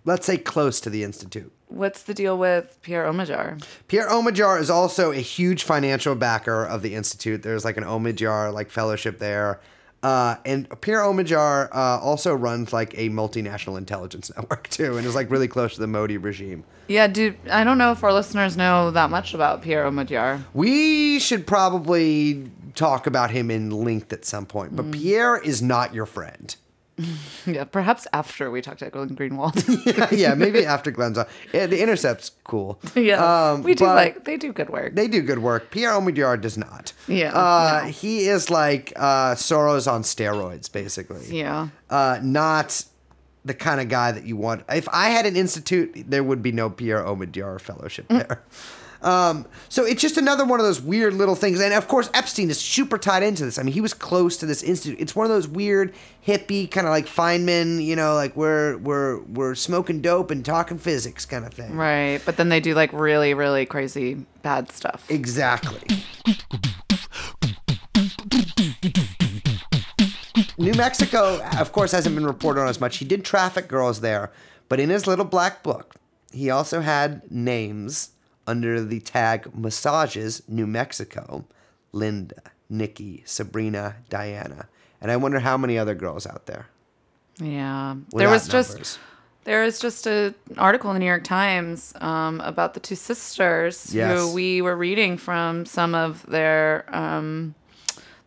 let's say, close to the institute. what's the deal with Pierre Omidyar? Pierre Omidyar is also a huge financial backer of the institute. There's like an Omidyar like fellowship there. Uh, and Pierre Omidyar uh, also runs like a multinational intelligence network too, and is like really close to the Modi regime. Yeah, dude, I don't know if our listeners know that much about Pierre Omidyar. We should probably talk about him in length at some point, but Pierre is not your friend. Yeah, perhaps after we talk to Glenn Greenwald. yeah, maybe after Glenn's on. Yeah, the Intercept's cool. yeah, Um, we do like they do good work. They do good work. Pierre Omidyar does not. Yeah, Uh, no. He is like uh, Soros on steroids, basically. yeah. uh, not the kind of guy that you want. If I had an institute, there would be no Pierre Omidyar fellowship Mm. there. Um, so it's just another one of those weird little things. And of course, Epstein is super tied into this. I mean, he was close to this institute. It's one of those weird hippie kind of like Feynman, you know, like we're we're we're smoking dope and talking physics kind of thing. Right, but then they do like really, really crazy bad stuff. Exactly. New Mexico, of course, hasn't been reported on as much. He did traffic girls there, but in his little black book, he also had names under the tag Massages New Mexico Linda, Nikki, Sabrina, Diana. And I wonder how many other girls out there. Yeah, there was just numbers. There is just a article in the New York Times um, about the two sisters Yes. who we were reading from some of their um,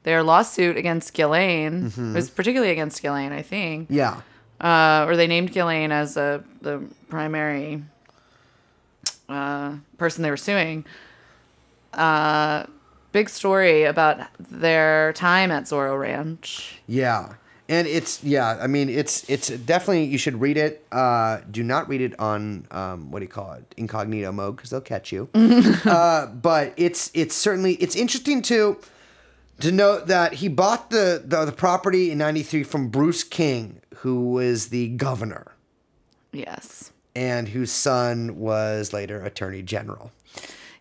their lawsuit against Ghislaine. Mm-hmm. It was particularly against Ghislaine, I think. Yeah. Uh, or they named Ghislaine as a, the primary uh, person they were suing. Uh, big story about their time at Zorro Ranch. Yeah. And it's yeah, I mean it's it's definitely you should read it. Uh, do not read it on um, what do you call it incognito mode because they'll catch you. uh, but it's it's certainly it's interesting to to note that he bought the the, the property in '93 from Bruce King, who was the governor Yes. And whose son was later Attorney General.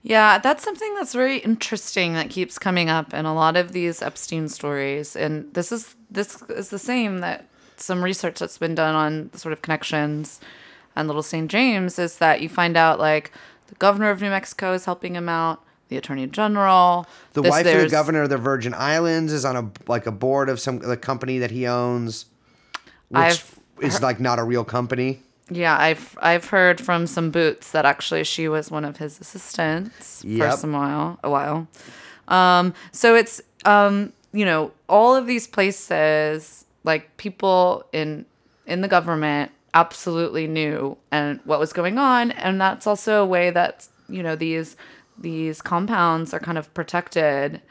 Yeah, that's something that's very interesting that keeps coming up in a lot of these Epstein stories. And this is this is the same that some research that's been done on the sort of connections and Little St. James is that you find out like the governor of New Mexico is helping him out, the attorney general, The this- wife of the governor of the Virgin Islands is on a like a board of some the company that he owns, which I've is like not a real company. Yeah, I've I've heard from some boots that actually she was one of his assistants Yep. for some while a while. Um, so it's um, you know all of these places like people in in the government absolutely knew and what was going on, and that's also a way that you know these these compounds are kind of protected.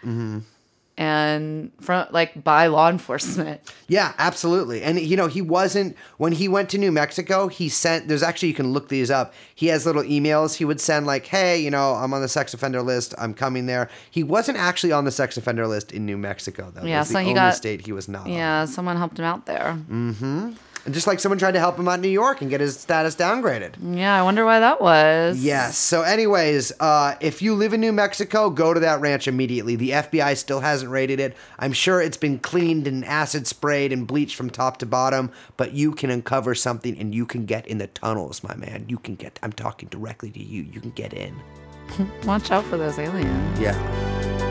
And from like by law enforcement, Yeah, absolutely. And you know, he wasn't when he went to New Mexico, he sent there's actually you can look these up. He has little emails he would send like, "Hey, you know, I'm on the sex offender list. I'm coming there." He wasn't actually on the sex offender list in New Mexico though. Yeah, That's so the he only got- state he was not on. yeah, someone helped him out there. Mm-hmm. And just like someone tried to help him out in New York and get his status downgraded. Yeah, I wonder why that was. Yes. So, anyways, uh, if you live in New Mexico, go to that ranch immediately. The FBI still hasn't raided it. I'm sure it's been cleaned and acid sprayed and bleached from top to bottom, but you can uncover something and you can get in the tunnels, my man. You can get, I'm talking directly to you. You can get in. Watch out for those aliens. Yeah.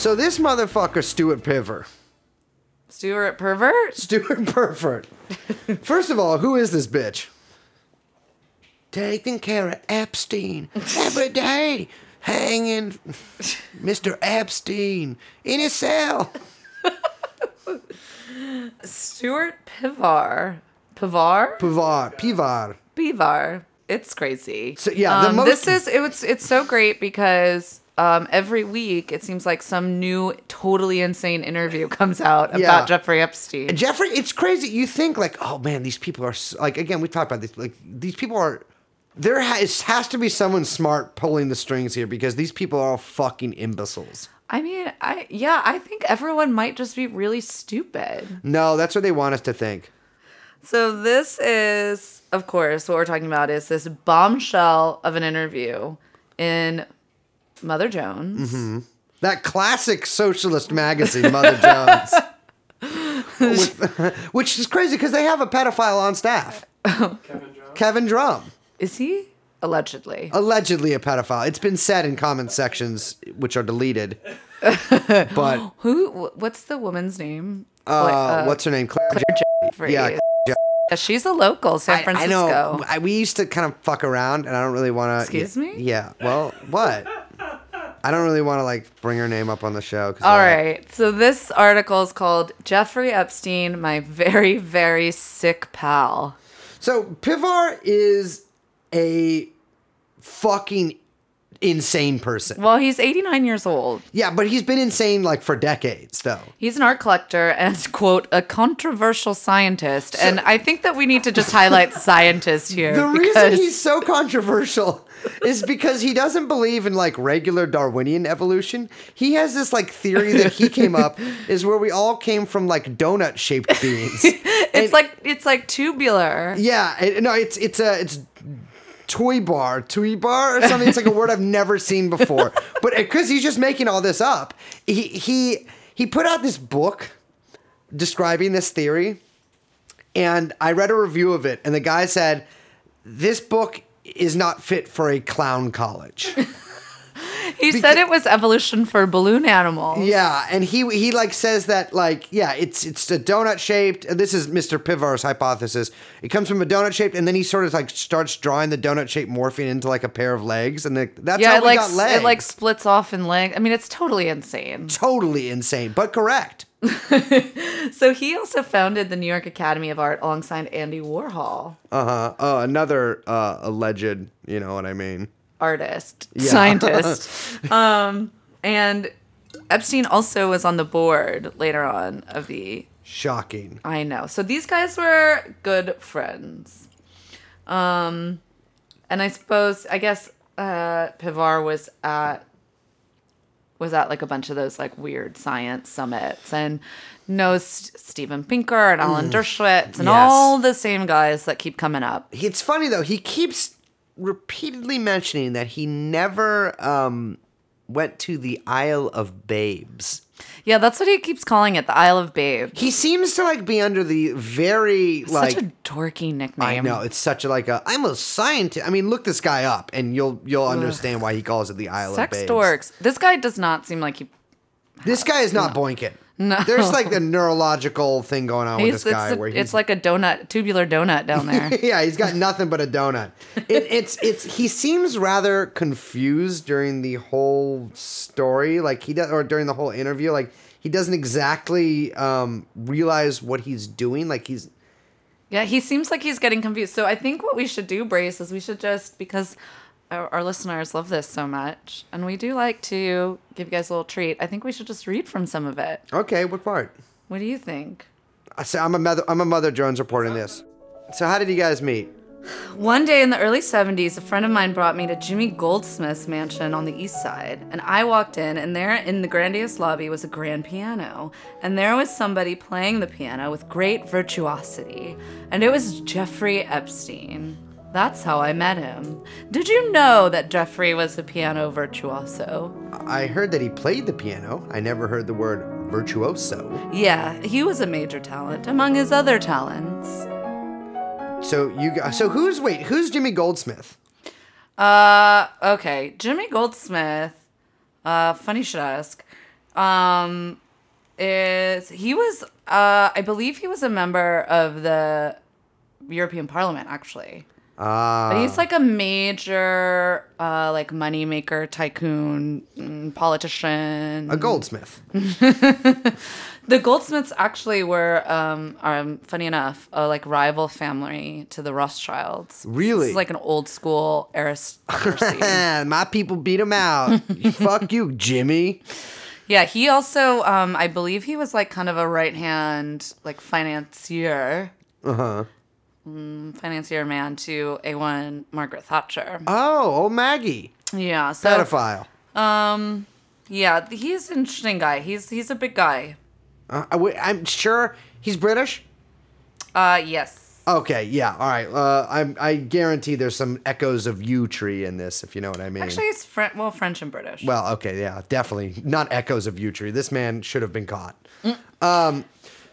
So, this motherfucker, Stuart Pivar. Stuart Pervert? Stuart Perford. First of all, who is this bitch? Taking care of Epstein every day, hanging Mr. Epstein in his cell. Stuart Pivar. Pivar? Pivar, Pivar. Pivar. It's crazy. So, yeah, the um, most- this is it was it's so great because um, every week it seems like some new totally insane interview comes out about Yeah. Jeffrey Epstein. Jeffrey, it's crazy. You think like, oh man, these people are s- like again. We talked about this. Like these people are. There has, has to be someone smart pulling the strings here because these people are all fucking imbeciles. I mean, I yeah, I think everyone might just be really stupid. No, that's what they want us to think. So this is, of course, what we're talking about is this bombshell of an interview in Mother Jones. That classic socialist magazine, Mother Jones. With- which is crazy because they have a pedophile on staff, Kevin John. Kevin Drum. Is he allegedly? Allegedly a pedophile. It's been said in comment sections, which are deleted. but Who? What's the woman's name? uh, what's her name? Claire Jeffries. yeah, Yeah, she's a local, San I, I know. I, we used to kind of fuck around, and I don't really want to. Excuse me? Yeah. Well, what? I don't really want to like bring her name up on the show. All I- right. So this article is called Jeffrey Epstein, my very, very sick pal. So Pivar is a fucking insane person. Well, he's 89 years old. Yeah, but he's been insane like for decades, though. He's an art collector and, quote, a controversial scientist. and I think that we need to just highlight scientist here. The reason he's so controversial is because he doesn't believe in like regular Darwinian evolution. He has this like theory that he came up is where we all came from like donut shaped beings. it's like it's like tubular. Yeah, it, no, it's it's a it's toy bar, toy bar or something. It's like a word I've never seen before. But uh, because he's just making all this up, he he he put out this book describing this theory, and I read a review of it, and the guy said this book is not fit for a clown college. He said it was evolution for balloon animals. Yeah, and he he like says that like yeah, it's it's a donut shaped. This is Mr. Pivar's hypothesis. It comes from a donut shaped, and then he sort of like starts drawing the donut shaped morphine into like a pair of legs, and the, that's Yeah, how it we like got legs. it like splits off in legs. I mean, it's totally insane. totally insane, but correct. So he also founded the New York Academy of Art alongside Andy Warhol, Uh huh. Uh, another uh, alleged, you know what I mean? artist, Yeah. scientist. um, and Epstein also was on the board later on of the Shocking. I know. So these guys were good friends. Um and I suppose I guess uh Pivar was at was at like a bunch of those like weird science summits and knows Steven Pinker and Alan Dershowitz and Mm. Yes. all the same guys that keep coming up. It's funny though. He keeps repeatedly mentioning that he never um, went to the Isle of Babes. Yeah, that's what he keeps calling it, the Isle of Babes. He seems to like be under the very like Such a dorky nickname. I know it's such a like a I'm a scientist. I mean, look this guy up, and you'll you'll understand why he calls it the Isle Sex of Babes. Sex dorks. This guy does not seem like he This guy is not boinking. No. There's like a neurological thing going on with this guy a- where he's it's like a donut, tubular donut down there. yeah, he's got nothing but a donut. It, it's it's he seems rather confused during the whole story, like he does, or during the whole interview, like he doesn't exactly um, realize what he's doing. Like he's Yeah, he seems like he's getting confused. So I think what we should do, Brace, is we should just because our, our listeners love this so much, and we do like to give you guys a little treat. I think we should just read from some of it. okay. What part? What do you think? I say I'm a mother. I'm a mother Jones reporting this. So how did you guys meet? One day in the early 70s, a friend of mine brought me to Jimmy Goldsmith's mansion on the east side. And I walked in, and there in the grandiose lobby was a grand piano. And there was somebody playing the piano with great virtuosity. And it was Jeffrey Epstein. That's how I met him. Did you know that Jeffrey was a piano virtuoso? I heard that he played the piano. I never heard the word virtuoso. Yeah, he was a major talent among his other talents. So you so who's wait who's Jimmy Goldsmith? Uh, okay. Jimmy Goldsmith, uh, funny you should ask. Um, is he was uh, I believe he was a member of the European Parliament actually. Ah, But he's like a major, uh, like moneymaker, tycoon, mm, politician. a goldsmith. The Goldsmiths actually were, um, um, funny enough, a like rival family to the Rothschilds. Really? Is like an old school aristocracy. My people beat him out. Fuck you, Jimmy. Yeah, he also, um, I believe he was like kind of a right hand, like financier, Uh huh. Mm, financier man to A1 Margaret Thatcher. Oh, old Maggie, Yeah, so pedophile. um, yeah, he's an interesting guy. He's he's a big guy. Uh, I I'm sure he's British. Uh, yes. Okay, yeah, all right. Uh, I'm, I guarantee there's some echoes of Yewtree in this, if you know what I mean. Actually, he's French. Well, French and British. well, okay, yeah, definitely not echoes of Yewtree. This man should have been caught. Um,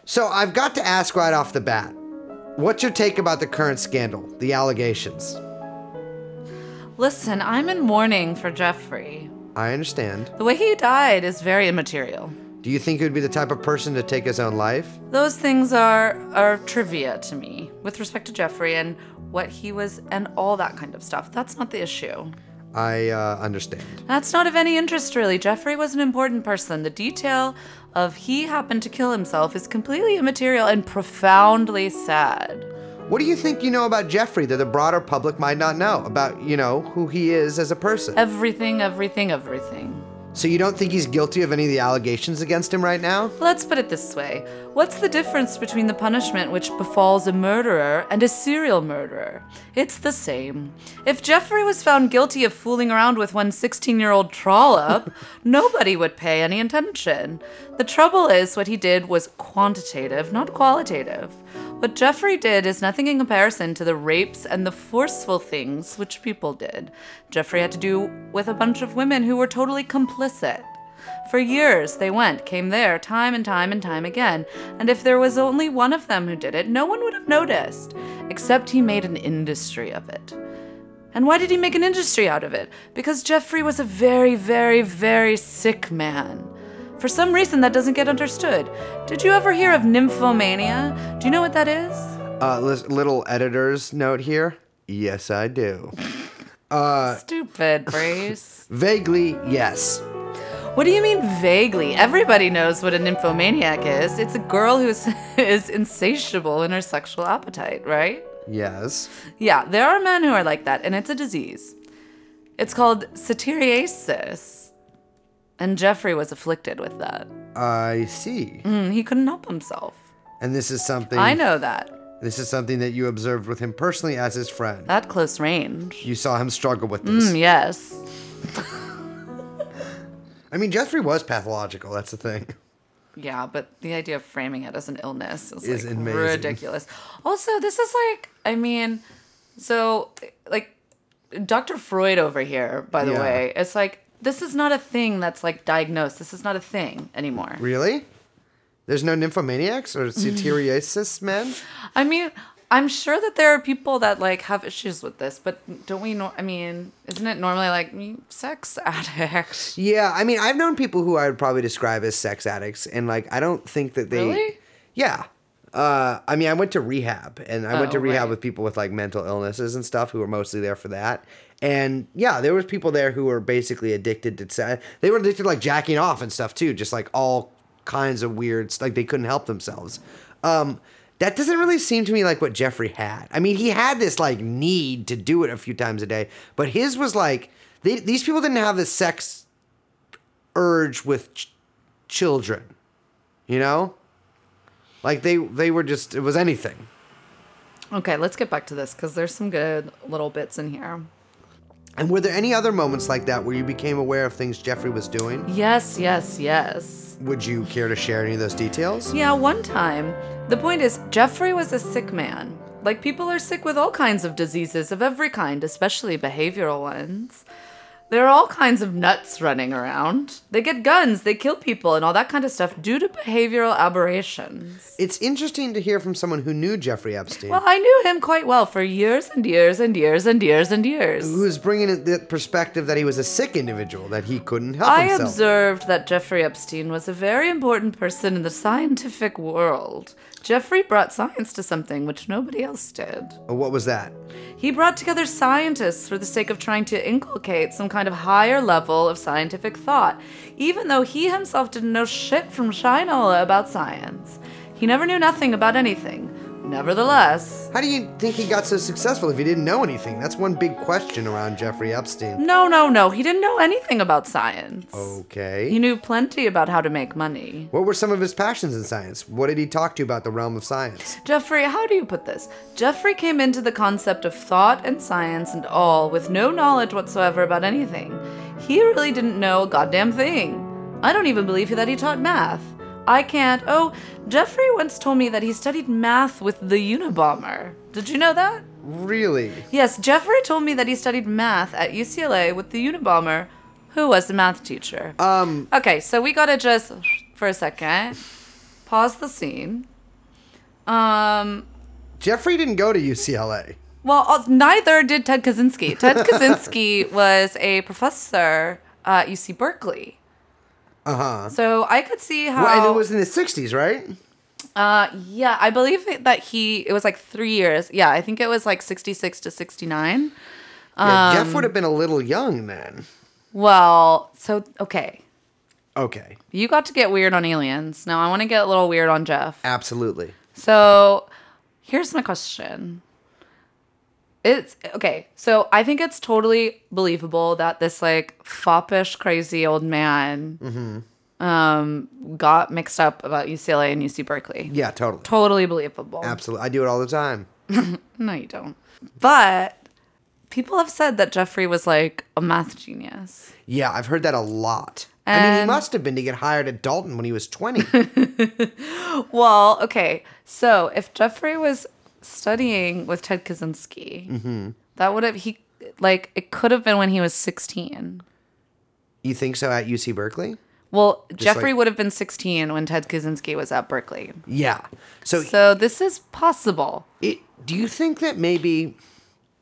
so I've got to ask right off the bat, what's your take about the current scandal, the allegations? Listen, I'm in mourning for Jeffrey. I understand. The way he died is very immaterial. Do you think he would be the type of person to take his own life? Those things are are trivia to me with respect to Jeffrey and what he was and all that kind of stuff. That's not the issue. I uh, understand. That's not of any interest, really. Jeffrey was an important person. The detail of he happened to kill himself is completely immaterial and profoundly sad. What do you think you know about Jeffrey that the broader public might not know about, you know, who he is as a person? Everything, everything, everything. So you don't think he's guilty of any of the allegations against him right now? Let's put it this way What's the difference between the punishment which befalls a murderer and a serial murderer? It's the same. If Jeffrey was found guilty of fooling around with one 16 year old trollop, nobody would pay any attention. The trouble is, what he did was quantitative, not qualitative. What Jeffrey did is nothing in comparison to the rapes and the forceful things which people did. Jeffrey had to do with a bunch of women who were totally complicit. For years, they went, came there, time and time and time again, and if there was only one of them who did it, no one would have noticed, except he made an industry of it. And why did he make an industry out of it? Because Jeffrey was a very, very, very sick man. For some reason, that doesn't get understood. Did you ever hear of nymphomania? Do you know what that is? Uh, little editor's note here. Yes, I do. Stupid, Brace. Vaguely, yes. what do you mean vaguely? Everybody knows what a nymphomaniac is. It's a girl who is insatiable in her sexual appetite, right? Yes. Yeah, there are men who are like that, and it's a disease. It's called satyriasis. And Jeffrey was afflicted with that. I see. Mm, he couldn't help himself. And this is something I know that. This is something that you observed with him personally as his friend. At close range. You saw him struggle with this. Mm, yes. I mean, Jeffrey was pathological. That's the thing. Yeah, but the idea of framing it as an illness is, Is like amazing. ridiculous. Also, this is like, I mean, so like Dr. Freud over here, by the Yeah. way, it's like this is not a thing that's like diagnosed. This is not a thing anymore. Really? There's no nymphomaniacs or satyriasis men? I mean, I'm sure that there are people that like have issues with this, but don't we know? I mean, isn't it normally like sex addict? Yeah, I mean, I've known people who I would probably describe as sex addicts, and like, I don't think that they. Really? Yeah. Uh, I mean, I went to rehab, and I went to Oh, rehab right. with people with like mental illnesses and stuff who were mostly there for that. And yeah, there was people there who were basically addicted to sex. They were addicted to like jacking off and stuff too, just like all kinds of weird, like they couldn't help themselves. Um, that doesn't really seem to me like what Jeffrey had. I mean, he had this like need to do it a few times a day, but his was like they, these people didn't have this sex urge with ch- children, you know. Like they they were just it was anything. Okay, let's get back to this because there's some good little bits in here. And were there any other moments like that where you became aware of things Jeffrey was doing? Yes, yes, yes. Would you care to share any of those details? Yeah, one time. The point is, Jeffrey was a sick man. Like, people are sick with all kinds of diseases of every kind, especially behavioral ones. There are all kinds of nuts running around. They get guns, they kill people, and all that kind of stuff due to behavioral aberrations. It's interesting to hear from someone who knew Jeffrey Epstein, Well, I knew him quite well for years and years and years and years and years. Who's bringing the perspective that he was a sick individual, that he couldn't help I himself. observed that Jeffrey Epstein was a very important person in the scientific world. Jeffrey brought science to something which nobody else did. Uh, What was that? He brought together scientists for the sake of trying to inculcate some kind of higher level of scientific thought, even though he himself didn't know shit from Shinola about science. He never knew nothing about anything. Nevertheless, How do you think he got so successful if he didn't know anything? That's one big question around Jeffrey Epstein. no, no, no, he didn't know anything about science. Okay. He knew plenty about how to make money. What were some of his passions in science? What did he talk to you about the realm of science? Jeffrey, how do you put this? Jeffrey came into the concept of thought and science and all with no knowledge whatsoever about anything. He really didn't know a goddamn thing. I don't even believe that he taught math. I can't. Oh, Jeffrey once told me that he studied math with the Unabomber. Did you know that? Really? Yes, Jeffrey told me that he studied math at UCLA with the Unabomber, who was the math teacher. Um, Okay, so we gotta just for a second pause the scene. Um, Jeffrey didn't go to UCLA. well, uh, neither did Ted Kaczynski. Ted Kaczynski was a professor at UC Berkeley. Uh huh. So I could see how. Well, and it was in the 60s, right? uh, yeah, I believe that he. It was like three years. Yeah, I think it was like sixty-six to sixty-nine. Yeah, Um, Jeff would have been a little young then. Well, so okay, Okay. you got to get weird on aliens. Now I want to get a little weird on Jeff. Absolutely. So here's my question. It's okay. So I think it's totally believable that this like foppish, crazy old man um, got mixed up about UCLA and UC Berkeley. Yeah, totally. Totally believable. Absolutely. I do it all the time. No, you don't. But people have said that Jeffrey was like a math genius. Yeah, I've heard that a lot. I mean, he must have been to get hired at Dalton when he was 20. Well, okay. So if Jeffrey was studying with Ted Kaczynski, Mm-hmm. that would have he like it could have been when he was sixteen. you think so at UC Berkeley? Well, Jeffrey like- would have been sixteen when Ted Kaczynski was at Berkeley. Yeah. So, So this is possible. it, do you think that maybe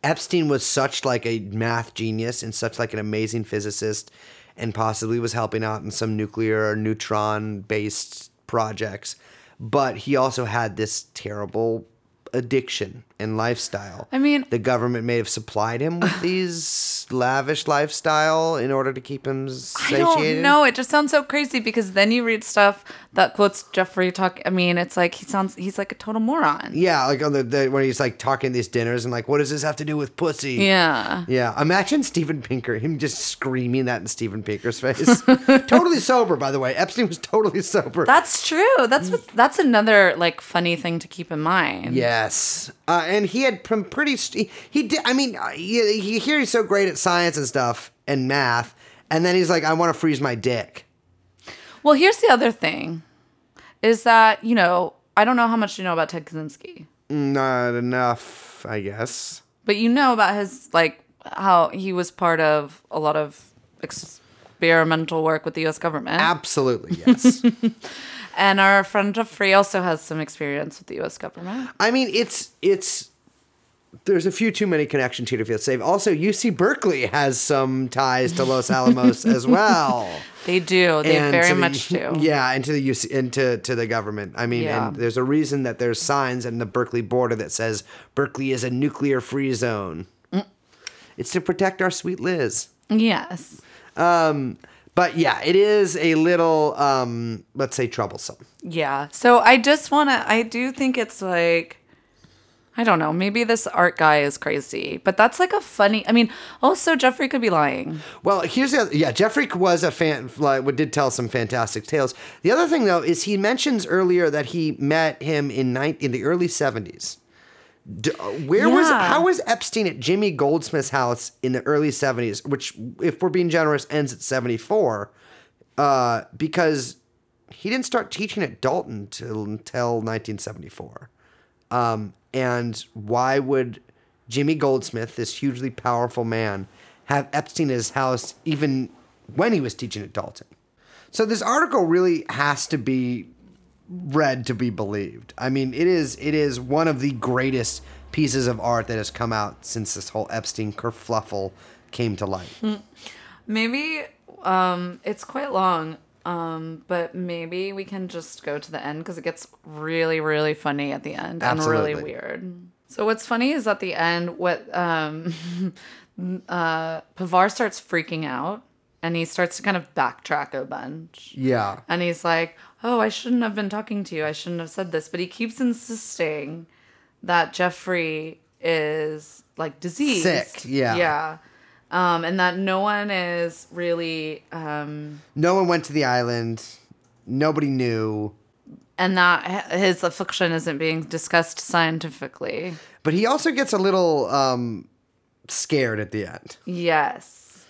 Epstein was such like a math genius and such like an amazing physicist and possibly was helping out in some nuclear or neutron based projects, but he also had this terrible addiction and lifestyle. I mean- the government may have supplied him with these lavish lifestyle in order to keep him I don't know. It just sounds so crazy because then you read stuff that quotes Jeffrey talk. I mean, it's like he sounds he's like a total moron. Yeah, like on the, the when he's like talking these dinners and like, what does this have to do with pussy? Yeah. Yeah, imagine Steven Pinker, him just screaming that in Steven Pinker's face. totally sober, by the way. Epstein was totally sober. That's true. That's what, that's another like funny thing to keep in mind. yes, uh, and he had some pretty. St- he did. I mean, uh, he, he, here he's so great at science and stuff and math, and then he's like, I want to freeze my dick. Well, here's the other thing, is that you know I don't know how much you know about Ted Kaczynski, Not enough, I guess. but you know about his like how he was part of a lot of experimental work with the U.S. government, Absolutely, yes. and our friend Jeffrey also has some experience with the U.S. government. I mean, it's it's. There's a few too many connections here to feel safe. Also, UC Berkeley has some ties to Los Alamos as well. They do. They and very the- much do. Yeah, into the UC, into to the government. I mean, Yeah. and there's a reason that there's signs in the Berkeley border that says Berkeley is a nuclear free zone. Mm. It's to protect our sweet Liz. Yes. Um, but yeah, it is a little, um, let's say, troublesome. Yeah. So I just want to, I do think it's like, I don't know, maybe this art guy is crazy, but that's like a funny. I mean, also, Jeffrey could be lying. Well, here's the other, yeah, Jeffrey was a fan, like, did tell some fantastic tales. The other thing, though, is he mentions earlier that he met him in, night in the early 70s. Uh, where yeah. was how was Epstein at Jimmy Goldsmith's house in the early 70s, which if we're being generous ends at 74 uh, because he didn't start teaching at Dalton till, until 1974. Um, and why would Jimmy Goldsmith, this hugely powerful man, have Epstein at his house even when he was teaching at Dalton? So this article really has to be read to be believed. I mean, it is it is one of the greatest pieces of art that has come out since this whole Epstein kerfluffle came to light. Maybe um, it's quite long, um, but maybe we can just go to the end because it gets really, really funny at the end and really weird. So what's funny is at the end, what um, uh, Pivar starts freaking out and he starts to kind of backtrack a bunch. Yeah. And he's like, Oh, I shouldn't have been talking to you. I shouldn't have said this. But he keeps insisting that Jeffrey is like diseased. Sick, yeah. Yeah. Um, and that no one is really, um, No one went to the island. Nobody knew. and that his affliction isn't being discussed scientifically. But he also gets a little um, scared at the end. Yes.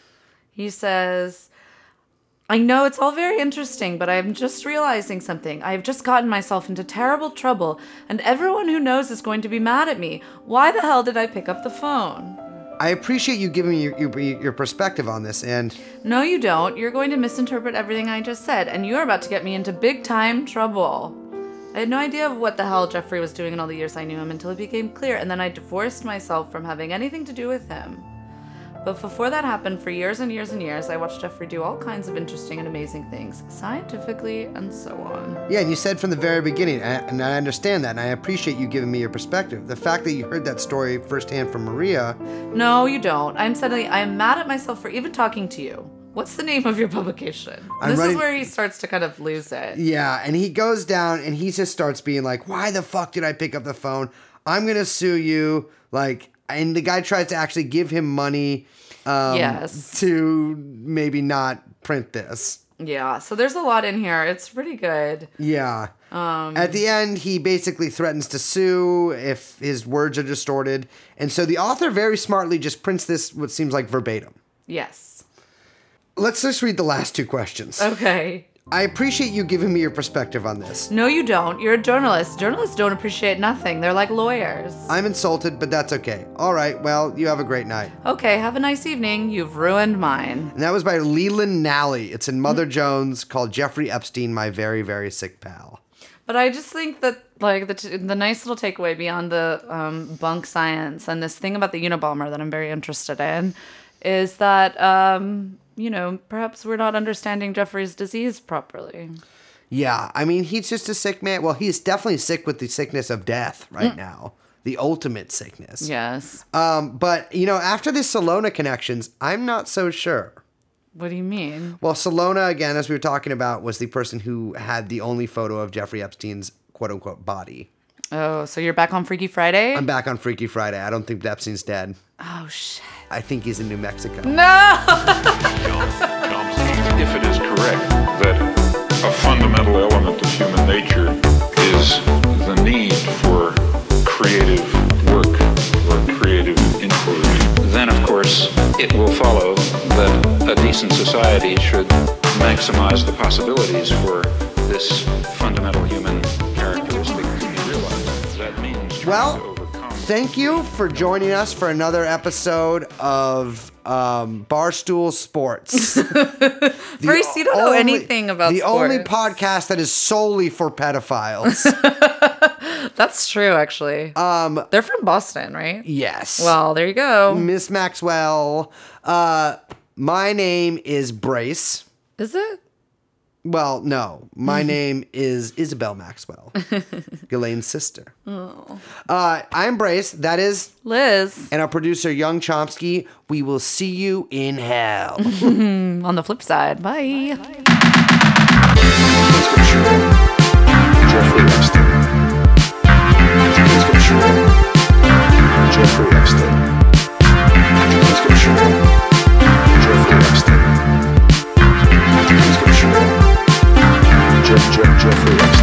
He says, I know it's all very interesting, but I'm just realizing something. I've just gotten myself into terrible trouble, and everyone who knows is going to be mad at me. Why the hell did I pick up the phone? I appreciate you giving me your, your, your perspective on this, and No, you don't. You're going to misinterpret everything I just said, and you're about to get me into big time trouble. I had no idea of what the hell Jeffrey was doing in all the years I knew him until it became clear, and then I divorced myself from having anything to do with him. But before that happened, for years and years and years, I watched Jeffrey do all kinds of interesting and amazing things, scientifically and so on. yeah, and you said from the very beginning, and I understand that, and I appreciate you giving me your perspective. The fact that you heard that story firsthand from Maria, No, you don't. I'm suddenly I'm mad at myself for even talking to you. What's the name of your publication? I'm this running- is where he starts to kind of lose it. yeah, and he goes down and he just starts being like, "Why the fuck did I pick up the phone? I'm gonna sue you!" Like, and the guy tries to actually give him money, um, Yes. to maybe not print this. Yeah, so there's a lot in here. It's pretty good. Yeah. Um, At the end, he basically threatens to sue if his words are distorted. And so the author very smartly just prints this, what seems like verbatim. Yes. let's just read the last two questions. Okay. I appreciate you giving me your perspective on this. No, you don't. You're a journalist. Journalists don't appreciate nothing. They're like lawyers. I'm insulted, but that's okay. All right, well, you have a great night. Okay, have a nice evening. You've ruined mine. And that was by Leland Nally. It's in Mother Jones called Jeffrey Epstein, My Very, Very Sick Pal. But I just think that like the t- the nice little takeaway beyond the um, bunk science and this thing about the Unabomber that I'm very interested in is that um, you know perhaps we're not understanding Jeffrey's disease properly. Yeah, I mean, he's just a sick man. Well, he's definitely sick with the sickness of death right now, the ultimate sickness. Yes. Um, but, you know, after the Celona connections, I'm not so sure. What do you mean? Well, Celona, again, as we were talking about, was the person who had the only photo of Jeffrey Epstein's quote unquote body. Oh, so you're back on Freaky Friday? I'm back on Freaky Friday. I don't think Epstein's dead. oh shit. I think he's in New Mexico. No. If it is correct that a fundamental element of human nature is the need for creative work or creative inquiry, then of course it will follow that a decent society should maximize the possibilities for this fundamental human Well. Thank you for joining us for another episode of um, Barstool Sports. The you don't know anything about the only podcast that is solely for pedophiles. That's true, actually. Um, they're from Boston, right? yes. Well, there you go. Miss Maxwell. Uh, my name is Brace. Is it? Well, no. My name is Isabel Maxwell, Ghislaine's sister. Oh. Uh, I'm Brace. That is Liz. And our producer, Young Chomsky. We will see you in hell. On the flip side. Bye. bye, bye. Jeffrey.